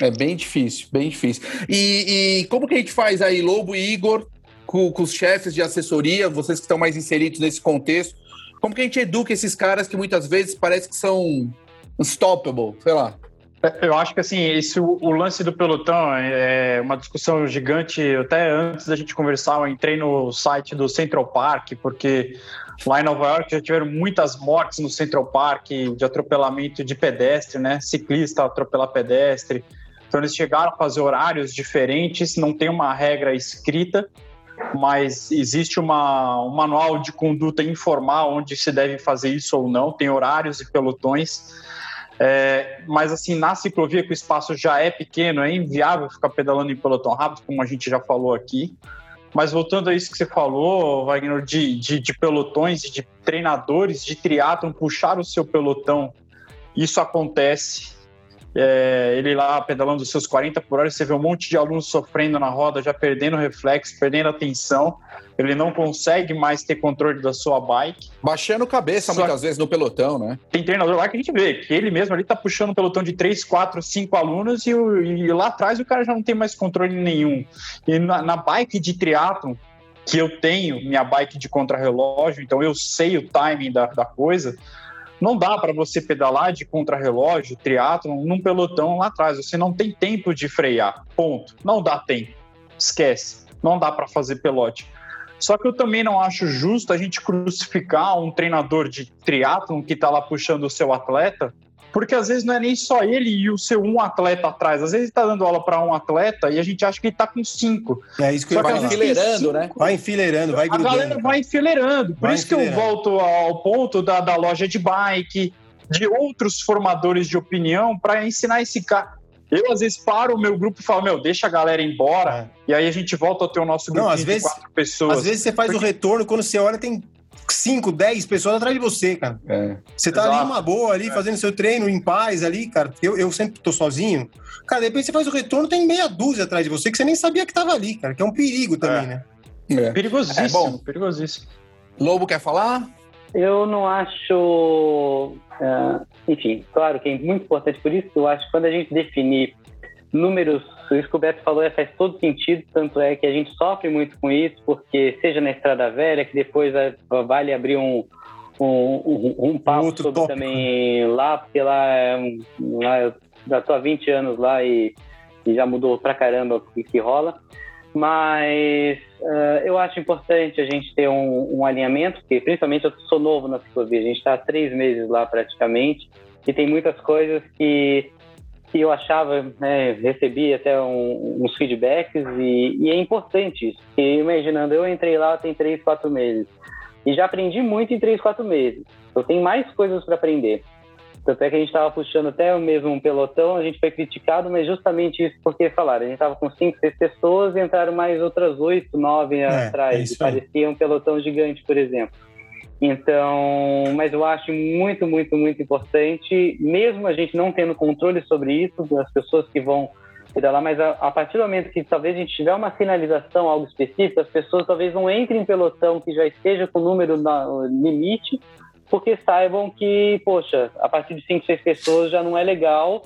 É bem difícil, bem difícil. E, e como que a gente faz aí, Lobo e Igor, com, com, os chefes de assessoria, vocês que estão mais inseridos nesse contexto, como que a gente educa esses caras que muitas vezes parece que são unstoppable, sei lá? É, eu acho que assim, esse, o, lance do pelotão é uma discussão gigante. Até antes da gente conversar, eu entrei no site do Central Park, porque lá em Nova York já tiveram muitas mortes no Central Park de atropelamento de pedestre, né? Ciclista atropelar pedestre. Então eles chegaram a fazer horários diferentes, não tem uma regra escrita, mas existe uma, um manual de conduta informal onde se deve fazer isso ou não, tem horários e pelotões. É, mas assim, na ciclovia que o espaço já é pequeno, é inviável ficar pedalando em pelotão rápido, como a gente já falou aqui. Mas voltando a isso que você falou, Wagner, de, de, de pelotões, de treinadores de triatlon puxar o seu pelotão, isso acontece é, ele lá pedalando os seus 40 por hora, você vê um monte de alunos sofrendo na roda, já perdendo reflexo, perdendo atenção. Ele não consegue mais ter controle da sua bike. Baixando cabeça Só muitas vezes no pelotão, né? Tem treinador lá que a gente vê que ele mesmo ali tá puxando um pelotão de 3, 4, 5 alunos e, e, lá atrás o cara já não tem mais controle nenhum. E na, na bike de triatlon, que eu tenho, minha bike de contrarrelógio, então eu sei o timing da, da coisa não dá para você pedalar de contrarrelógio, triatlon, num pelotão lá atrás. Você não tem tempo de frear. Ponto. Não dá tempo. Esquece. Não dá para fazer pelote. Só que eu também não acho justo a gente crucificar um treinador de triatlon que está lá puxando o seu atleta porque às vezes não é nem só ele e o seu um atleta atrás. Às vezes ele tá dando aula para um atleta e a gente acha que ele tá com cinco. É isso que só vai enfileirando, né? Vai enfileirando, vai grudando. A galera vai enfileirando. Por vai isso que eu volto ao ponto da, da loja de bike, de outros formadores de opinião para ensinar esse cara. Eu, às vezes, paro o meu grupo e falo, meu, deixa a galera embora, é. e aí a gente volta a ter o nosso grupo de quatro pessoas. Às vezes você faz Porque... o retorno, quando você olha, tem 5, 10 pessoas atrás de você, cara. É. Você tá Exato. ali uma boa, ali, é. fazendo seu treino em paz ali, cara. Eu, eu sempre tô sozinho. Cara, de repente você faz o retorno, tem meia dúzia atrás de você que você nem sabia que tava ali, cara. Que é um perigo também, é. né? É. Perigosíssimo, é bom. perigosíssimo. Lobo quer falar? Eu não acho. Uh, enfim, claro que é muito importante por isso. Eu acho que quando a gente definir números, isso que o Beto falou faz todo sentido, tanto é que a gente sofre muito com isso, porque seja na Estrada Velha, que depois vale abrir um, um, um, um papo Outro sobre tópico. também lá, porque lá, é lá eu já estou há 20 anos lá e, e, já mudou pra caramba o que rola. Mas uh, eu acho importante a gente ter um, um, alinhamento, porque principalmente eu sou novo na ciclovia, a gente está há três meses lá praticamente, e tem muitas coisas que que eu achava, né, recebi até um, uns feedbacks e, e, é importante isso. E imaginando, eu entrei lá tem três, quatro meses e já aprendi muito em três, quatro meses. Eu tenho mais coisas para aprender. Tanto é que a gente estava puxando até o mesmo pelotão, a gente foi criticado, mas justamente isso porque falaram, a gente estava com cinco, seis pessoas e entraram mais outras oito, nove é, atrás. É parecia um pelotão gigante, por exemplo. Então, mas eu acho muito, muito, muito importante, mesmo a gente não tendo controle sobre isso, das pessoas que vão pedalar, mas a, a, partir do momento que talvez a gente tiver uma sinalização, algo específico, as pessoas talvez não entrem em pelotão que já esteja com o número no limite, porque saibam que, poxa, a partir de 5, 6 pessoas já não é legal,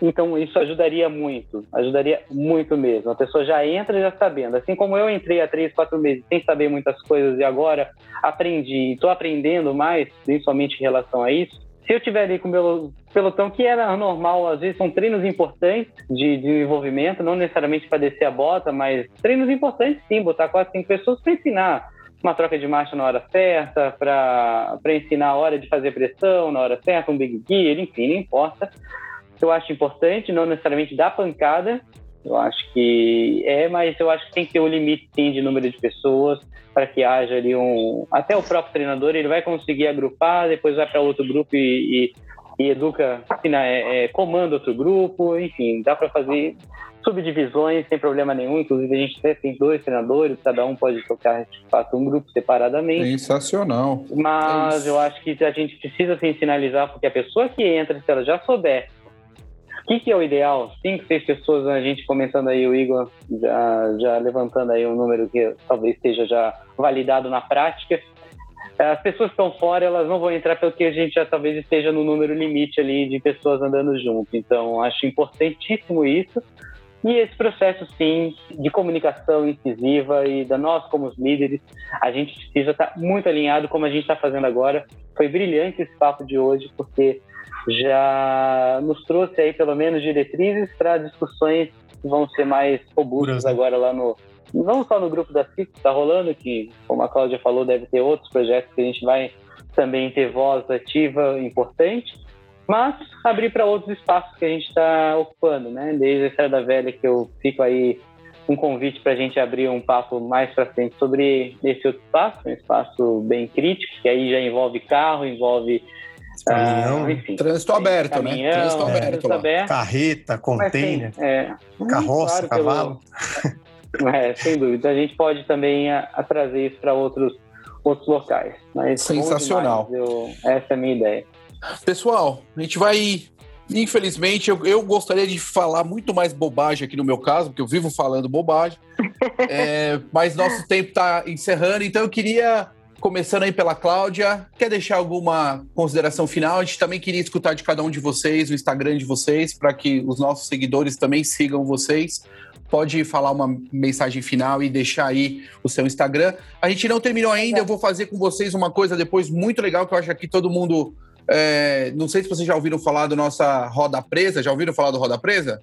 então, isso ajudaria muito, ajudaria muito mesmo. A pessoa já entra já sabendo. Assim como eu entrei há três, quatro meses sem saber muitas coisas e agora aprendi, estou aprendendo mais, principalmente em relação a isso. Se eu tiver ali com o meu pelotão, que era normal, às vezes são treinos importantes de desenvolvimento, não necessariamente para descer a bota, mas treinos importantes sim, botar quatro, cinco pessoas para ensinar uma troca de marcha na hora certa, para ensinar a hora de fazer pressão na hora certa, um big gear, enfim, não importa eu acho importante, não necessariamente dar pancada, eu acho que é, mas eu acho que tem que ter um limite sim, de número de pessoas para que haja ali um. Até o próprio treinador ele vai conseguir agrupar, depois vai para outro grupo e, e, e educa, é, é, comanda outro grupo, enfim, dá para fazer subdivisões sem problema nenhum. Inclusive, a gente tem dois treinadores, cada um pode tocar de fato um grupo separadamente. Sensacional. Mas é eu acho que a gente precisa sim, sinalizar, porque a pessoa que entra, se ela já souber que, que é o ideal? Cinco, seis pessoas, a gente começando aí, o Igor já, já levantando aí um número que talvez esteja já validado na prática. as pessoas que estão fora, elas não vão entrar porque a gente já talvez esteja no número limite ali de pessoas andando junto. Então, acho importantíssimo isso. E esse processo, sim, de comunicação incisiva e da nós como líderes, a gente precisa estar muito alinhado como a gente está fazendo agora. Foi brilhante esse papo de hoje, porque já nos trouxe aí pelo menos diretrizes para discussões que vão ser mais robustas né? agora lá no, não só no grupo da CIC que está rolando, que, como a Cláudia falou, deve ter outros projetos que a gente vai também ter voz ativa importante, mas abrir para outros espaços que a gente está ocupando, né? Desde a Estrada Velha, que eu fico aí um convite para a gente abrir um papo mais para frente sobre esse outro espaço, um espaço bem crítico, que aí já envolve carro, envolve Caminhão, ah, enfim, trânsito aberto, né? caminhão, né? Trânsito aberto, trânsito aberto. Carreta, container, Mas, é, carroça, claro, cavalo. Pelo... é, sem dúvida. A gente pode também a, a trazer isso para outros, outros locais. Mas Sensacional. Eu, essa é a minha ideia. Pessoal, a gente vai. Infelizmente, eu, eu gostaria de falar muito mais bobagem aqui no meu caso, porque eu vivo falando bobagem. é, mas nosso tempo está encerrando, então eu queria Começando aí pela Cláudia, quer deixar alguma consideração final? A gente também queria escutar de cada um de vocês, o Instagram de vocês, para que os nossos seguidores também sigam vocês. Pode falar uma mensagem final e deixar aí o seu Instagram. A gente não terminou ainda, eu vou fazer com vocês uma coisa depois muito legal que eu acho que todo mundo. É, não sei se vocês já ouviram falar do nossa Roda Presa. Já ouviram falar do Roda Presa?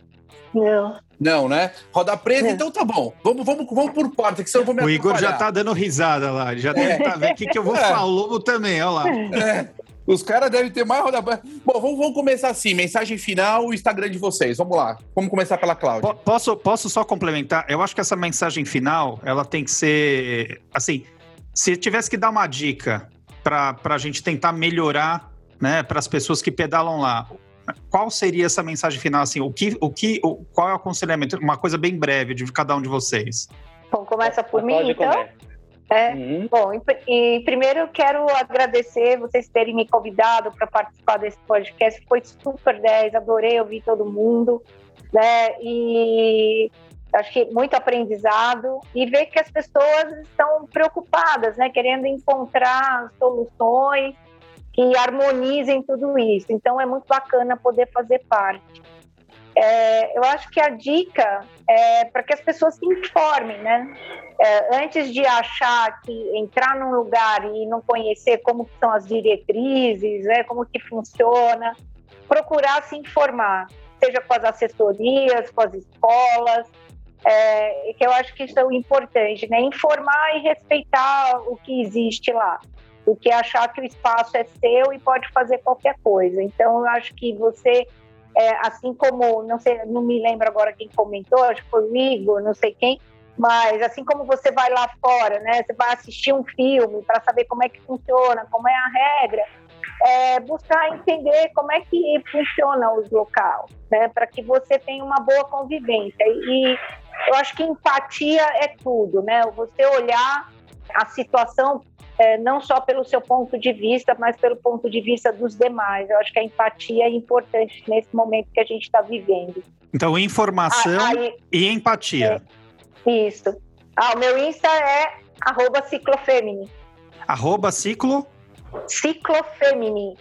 Não. Não, né? Roda presa, é. então tá bom. Vamos, vamos, vamos por parte, que senão eu vou me O Igor já tá dando risada lá. Já deve estar é. tá vendo o que, que eu vou é. falar. O Lobo também, olha lá. É. Os caras devem ter mais roda presa. Bom, vamos, vamos, começar assim. Mensagem final, o Instagram de vocês. Vamos lá. Vamos começar pela Cláudia. Posso, posso só complementar? Eu acho que essa mensagem final, ela tem que ser... Assim, se tivesse que dar uma dica para a gente tentar melhorar né, para as pessoas que pedalam lá, qual seria essa mensagem final? Assim, o que, o que, o, qual é o aconselhamento? Uma coisa bem breve de cada um de vocês. Bom, começa por mim, então. É, uhum. Bom, e, e, primeiro eu quero agradecer vocês terem me convidado para participar desse podcast. Foi super 10, adorei ouvir todo mundo, né? E acho que muito aprendizado e ver que as pessoas estão preocupadas, né? Querendo encontrar soluções que harmonizem tudo isso. Então é muito bacana poder fazer parte. É, eu acho que a dica é para que as pessoas se informem, né? É, antes de achar que entrar num lugar e não conhecer como são as diretrizes, né, como que funciona, procurar se informar, seja com as assessorias, com as escolas, é, que eu acho que isso é o importante, né? Informar e respeitar o que existe lá do que achar que o espaço é seu e pode fazer qualquer coisa. Então, eu acho que você, é, assim como, não sei, não me lembro agora quem comentou, acho que foi o Igor, não sei quem, mas assim como você vai lá fora, né, você vai assistir um filme para saber como é que funciona, como é a regra, é, buscar entender como é que funciona os locais, né, para que você tenha uma boa convivência. E eu acho que empatia é tudo, né? Você olhar a situação é, não só pelo seu ponto de vista, mas pelo ponto de vista dos demais. Eu acho que a empatia é importante nesse momento que a gente está vivendo. Então, informação ah, aí, e empatia. É, isso. Ah, o meu Insta é arroba ciclofemini. Arroba ciclo? Ciclofemini.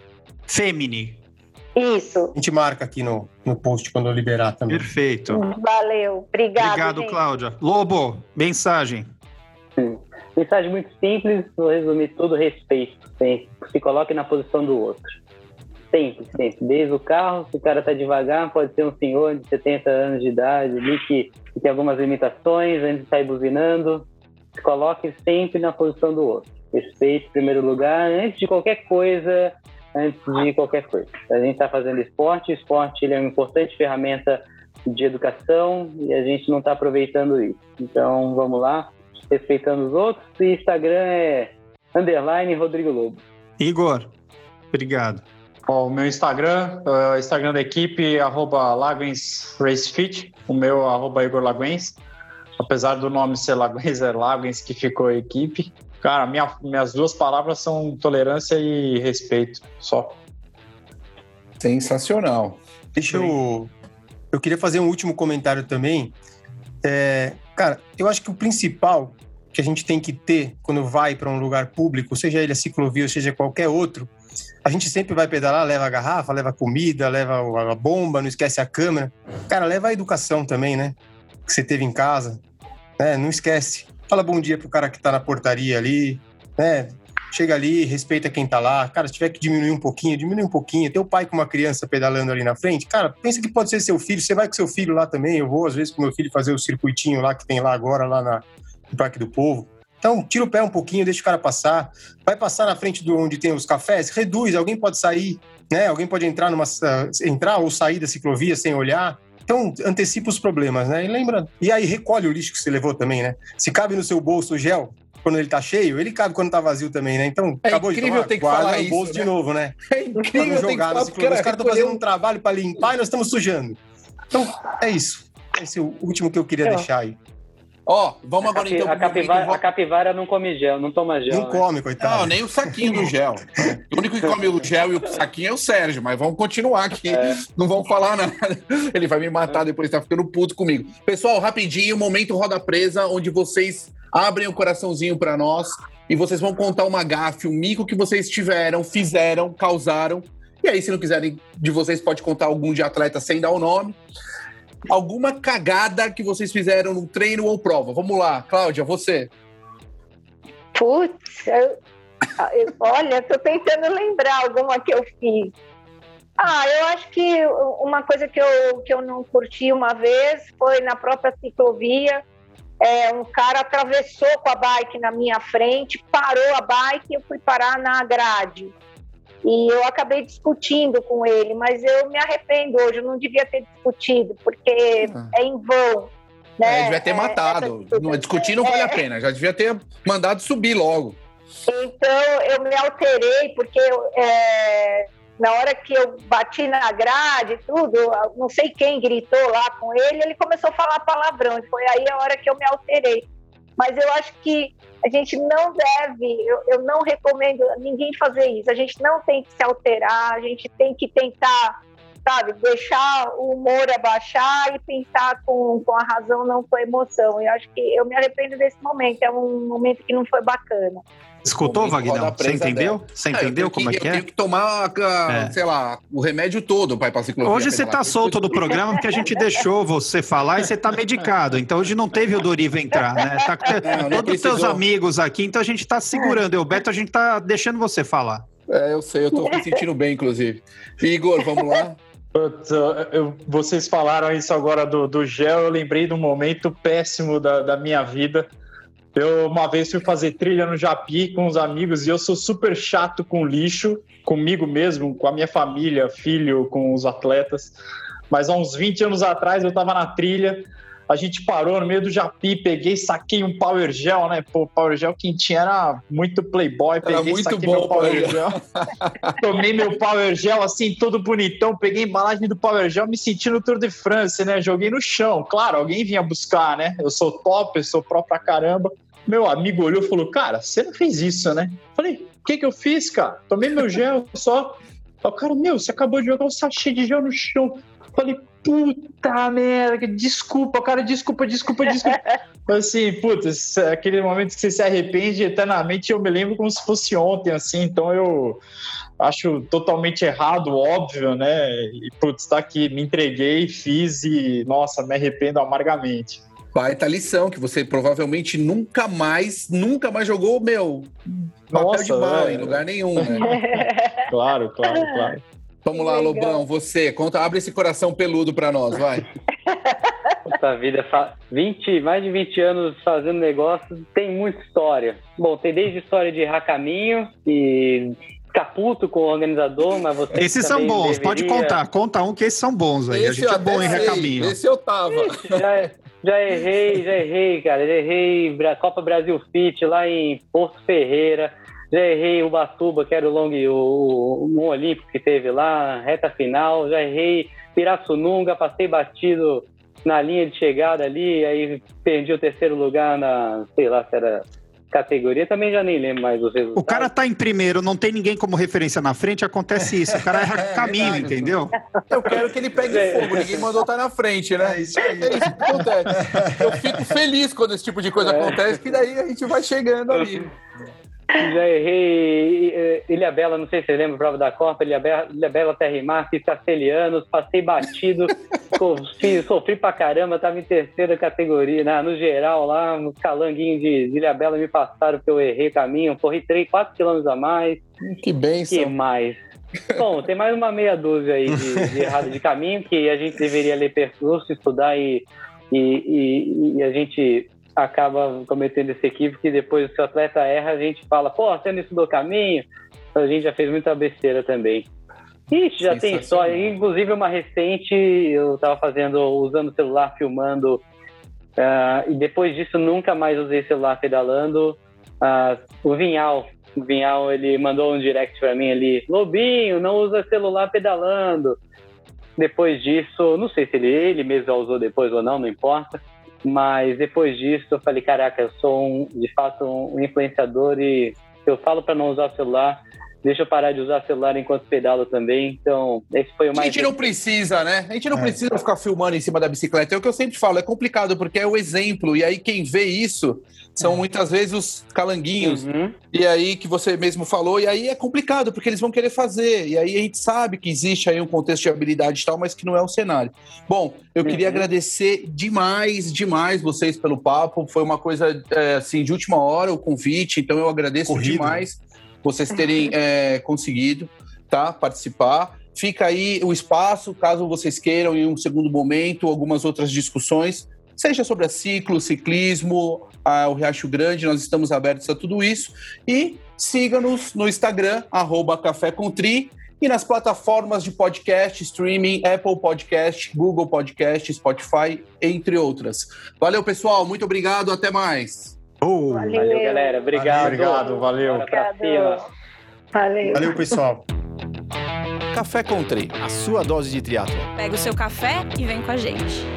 Femini. Isso. A gente marca aqui no, no post quando eu liberar também. Perfeito. Valeu. Obrigado. Obrigado, gente. Cláudia. Lobo, mensagem. Mensagem muito simples, vou resumir tudo respeito. Sempre. Se coloque na posição do outro. Sempre, sempre. Desde o carro, se o cara tá devagar, pode ser um senhor de 70 anos de idade ali que, que tem algumas limitações, antes de sair buzinando. Se coloque sempre na posição do outro. Respeito em primeiro lugar, antes de qualquer coisa, antes de qualquer coisa. A gente está fazendo esporte, o esporte ele é uma importante ferramenta de educação e a gente não está aproveitando isso. Então, vamos lá, respeitando os outros. E Instagram é underline Rodrigo Lobo. Igor, obrigado. o meu Instagram, uh, Instagram da equipe, arroba Laguens Racefit, o meu arroba Igor Laguens. Apesar do nome ser Laguens, é Laguens que ficou a equipe. Cara, minha, minhas duas palavras são tolerância e respeito, só. Sensacional. Deixa eu... Eu queria fazer um último comentário também. É, cara, eu acho que o principal que a gente tem que ter quando vai para um lugar público, seja ele a ciclovia ou seja qualquer outro, a gente sempre vai pedalar, leva a garrafa, leva a comida, leva a bomba, não esquece a câmera. Cara, leva a educação também, né? Que você teve em casa, né? Não esquece. Fala bom dia pro cara que tá na portaria ali, né? Chega ali, respeita quem tá lá. Cara, se tiver que diminuir um pouquinho, diminui um pouquinho. Teu pai com uma criança pedalando ali na frente, cara, pensa que pode ser seu filho. Você vai com seu filho lá também. Eu vou, às vezes, com meu filho fazer o circuitinho lá que tem lá agora, lá na, no Parque do Povo. Então, tira o pé um pouquinho, deixa o cara passar. Vai passar na frente do onde tem os cafés, reduz, alguém pode sair, né? Alguém pode entrar numa entrar ou sair da ciclovia sem olhar. Então, antecipa os problemas, né? E lembra, e aí recolhe o lixo que você levou também, né? Se cabe no seu bolso o gel, quando ele tá cheio, ele cabe quando tá vazio também, né? Então, é acabou de tomar, ter que falar no bolso isso, de né? novo, né? É incrível na que ciclovia. Os caras estão fazendo um trabalho para limpar e nós estamos sujando. Então, é isso. Esse é o último que eu queria É. deixar aí. Ó, vamos A, agora capi- então. a capivara, a capivara não come gel, não toma gel. Não né? come, coitado. Não, nem o saquinho do gel. O único que come o gel e o saquinho é o Sérgio, mas vamos continuar aqui. É. Não vamos falar nada. Ele vai me matar depois, tá ficando puto comigo. Pessoal, rapidinho, momento roda presa, onde vocês abrem o coraçãozinho pra nós e vocês vão contar uma gafe, um mico que vocês tiveram, fizeram, causaram. E aí, se não quiserem de vocês, pode contar algum de atleta sem dar o nome. Alguma cagada que vocês fizeram no treino ou prova. Vamos lá, Cláudia, você. Putz, eu- eu- olha, tô tentando lembrar alguma que eu fiz. Ah, eu acho que uma coisa que eu, que eu não curti uma vez foi na própria ciclovia. É, um cara atravessou com a bike na minha frente, parou a bike e eu fui parar na grade. E eu acabei discutindo com ele, mas eu me arrependo hoje, eu não devia ter discutido, porque Ah. é em vão. É, Né? devia ter É, matado. Não, discutir não vale a pena. Já devia ter mandado subir logo. Então eu me alterei, porque eu, é, na hora que eu bati na grade e tudo, não sei quem gritou lá com ele, ele começou a falar palavrão. E foi aí a hora que eu me alterei. Mas eu acho que a gente não deve, eu, eu não recomendo ninguém fazer isso. A gente não tem que se alterar, a gente tem que tentar, sabe, deixar o humor abaixar e pensar com, com a razão, não com a emoção. Eu acho que eu me arrependo desse momento, é um momento que não foi bacana. Escutou, Vagnão? Você entendeu? dela. Você Ah, eu entendeu como que- é que Eu é? tenho que tomar, a- É. sei lá, o remédio todo para ir pra ciclovia. Hoje você tá solto do programa porque a gente deixou você falar e você tá medicado. Então hoje não teve o Doriva entrar, né? Tá com te- Não, todos os teus precisou. amigos aqui, então a gente tá segurando. Eu, Beto, a gente tá deixando você falar. É, eu sei, eu tô me sentindo bem, inclusive. Igor, vamos lá? Eu- eu- vocês falaram isso agora do, do gel, eu lembrei de um momento péssimo da, da minha vida. Eu uma vez fui fazer trilha no Japi com os amigos e eu sou super chato com lixo, comigo mesmo, com a minha família, filho, com os atletas. Mas há uns 20 anos atrás eu tava na trilha, a gente parou no meio do Japi, peguei, saquei um Power Gel, né? Pô, Power Gel quentinho era muito playboy, Era peguei, muito saquei bom meu Power Gel. Tomei meu Power Gel assim, todo bonitão. Peguei a embalagem do Power Gel, me senti no Tour de France, né? Joguei no chão. Claro, alguém vinha buscar, né? Eu sou top, eu sou pró pra caramba. Meu amigo olhou e falou: Cara, você não fez isso, né? Falei: O que que eu fiz, cara? Tomei meu gel só. O cara, meu, você acabou de jogar um sachê de gel no chão. Falei: Puta merda, desculpa, cara, desculpa, desculpa, desculpa. assim, putz, aquele momento que você se arrepende eternamente, eu me lembro como se fosse ontem, assim, então eu acho totalmente errado, óbvio, né? E, putz, tá aqui, me entreguei, fiz e, nossa, me arrependo amargamente. Baita lição, que você provavelmente nunca mais, nunca mais jogou, meu, papel Nossa, de bala é. em lugar nenhum, né? Claro, claro, claro. Vamos lá, Legal. Lobão, você, conta, abre esse coração peludo pra nós, vai. Puta vida, fa- 20, mais de 20 anos fazendo negócio, tem muita história. Bom, tem desde história de errar caminho e ficar puto com o organizador, mas você Esses são bons, pode deveria- contar. Conta um que esses são bons aí. a Esse gente eu é bom em recaminho. Esse eu tava. Já, já errei, já errei, cara. Já errei Copa Brasil Fit lá em Porto Ferreira. Já errei Ubatuba, que era o long, o, o, o Olímpico que teve lá, reta final. Já errei Pirassununga, passei batido na linha de chegada ali, aí perdi o terceiro lugar na, sei lá, se era categoria, também já nem lembro mais os resultados. O cara tá em primeiro, não tem ninguém como referência na frente, acontece isso. O cara erra caminho, entendeu? Eu quero que ele pegue É. fogo, ninguém mandou estar na frente, né? É isso aí. É isso que acontece. Eu fico feliz quando esse tipo de coisa É. acontece, que daí a gente vai chegando ali. Já errei Ilha Bela, não sei se você lembra, prova da Copa, Ilha Bela, Ilha Bela Terra e Mar, fiz castelhanos, passei batido, sofri, sofri pra caramba, tava em terceira categoria, né? no geral lá, no calanguinho de, Ilha Bela me passaram porque eu errei o caminho, corri 3, 4 quilômetros a mais, Que que benção. mais? Bom, tem mais uma meia dúzia aí de, de errado de caminho que a gente deveria ler percurso, estudar e, e, e, e a gente acaba cometendo esse equívoco que depois se o atleta erra, a gente fala, pô, você não estudou caminho? A gente já fez muita besteira também. Ixi, já tem história. Inclusive uma recente, eu estava fazendo, usando o celular, filmando, ah, e depois disso nunca mais usei celular pedalando. Ah, o Vinhal, o Vinhal, ele mandou um direct para mim ali, Lobinho, não usa celular pedalando. Depois disso, não sei se ele, ele mesmo já usou depois ou não, não importa. Mas depois disso eu falei, caraca, eu sou um, de fato um influenciador e eu falo para não usar o celular, deixa eu parar de usar celular enquanto pedalo também. Então, esse foi o A mais gente não precisa, né? A gente não É. precisa ficar filmando em cima da bicicleta. É o que eu sempre falo, é complicado, porque é o exemplo. E aí quem vê isso são muitas vezes os calanguinhos. Uhum. E aí que você mesmo falou, e aí é complicado, porque eles vão querer fazer. E aí a gente sabe que existe aí um contexto de habilidade e tal, mas que não é o cenário. Bom, eu queria Uhum. agradecer demais, demais vocês pelo papo. Foi uma coisa é, assim de última hora o convite, então eu agradeço Corrido. demais vocês terem é, conseguido tá, participar. Fica aí o espaço, caso vocês queiram, em um segundo momento, algumas outras discussões, seja sobre a ciclo, ciclismo, a- o Riacho Grande, nós estamos abertos a tudo isso. E siga-nos no Instagram, arroba Café com Tri, e nas plataformas de podcast, streaming, Apple Podcast, Google Podcast, Spotify, entre outras. Valeu, pessoal. Muito obrigado. Até mais. Valeu. Valeu, galera. Obrigado. Obrigado, valeu. Obrigado. Valeu. Valeu, pessoal. Café com Tri. A sua dose de triatlo. Pega o seu café e vem com a gente.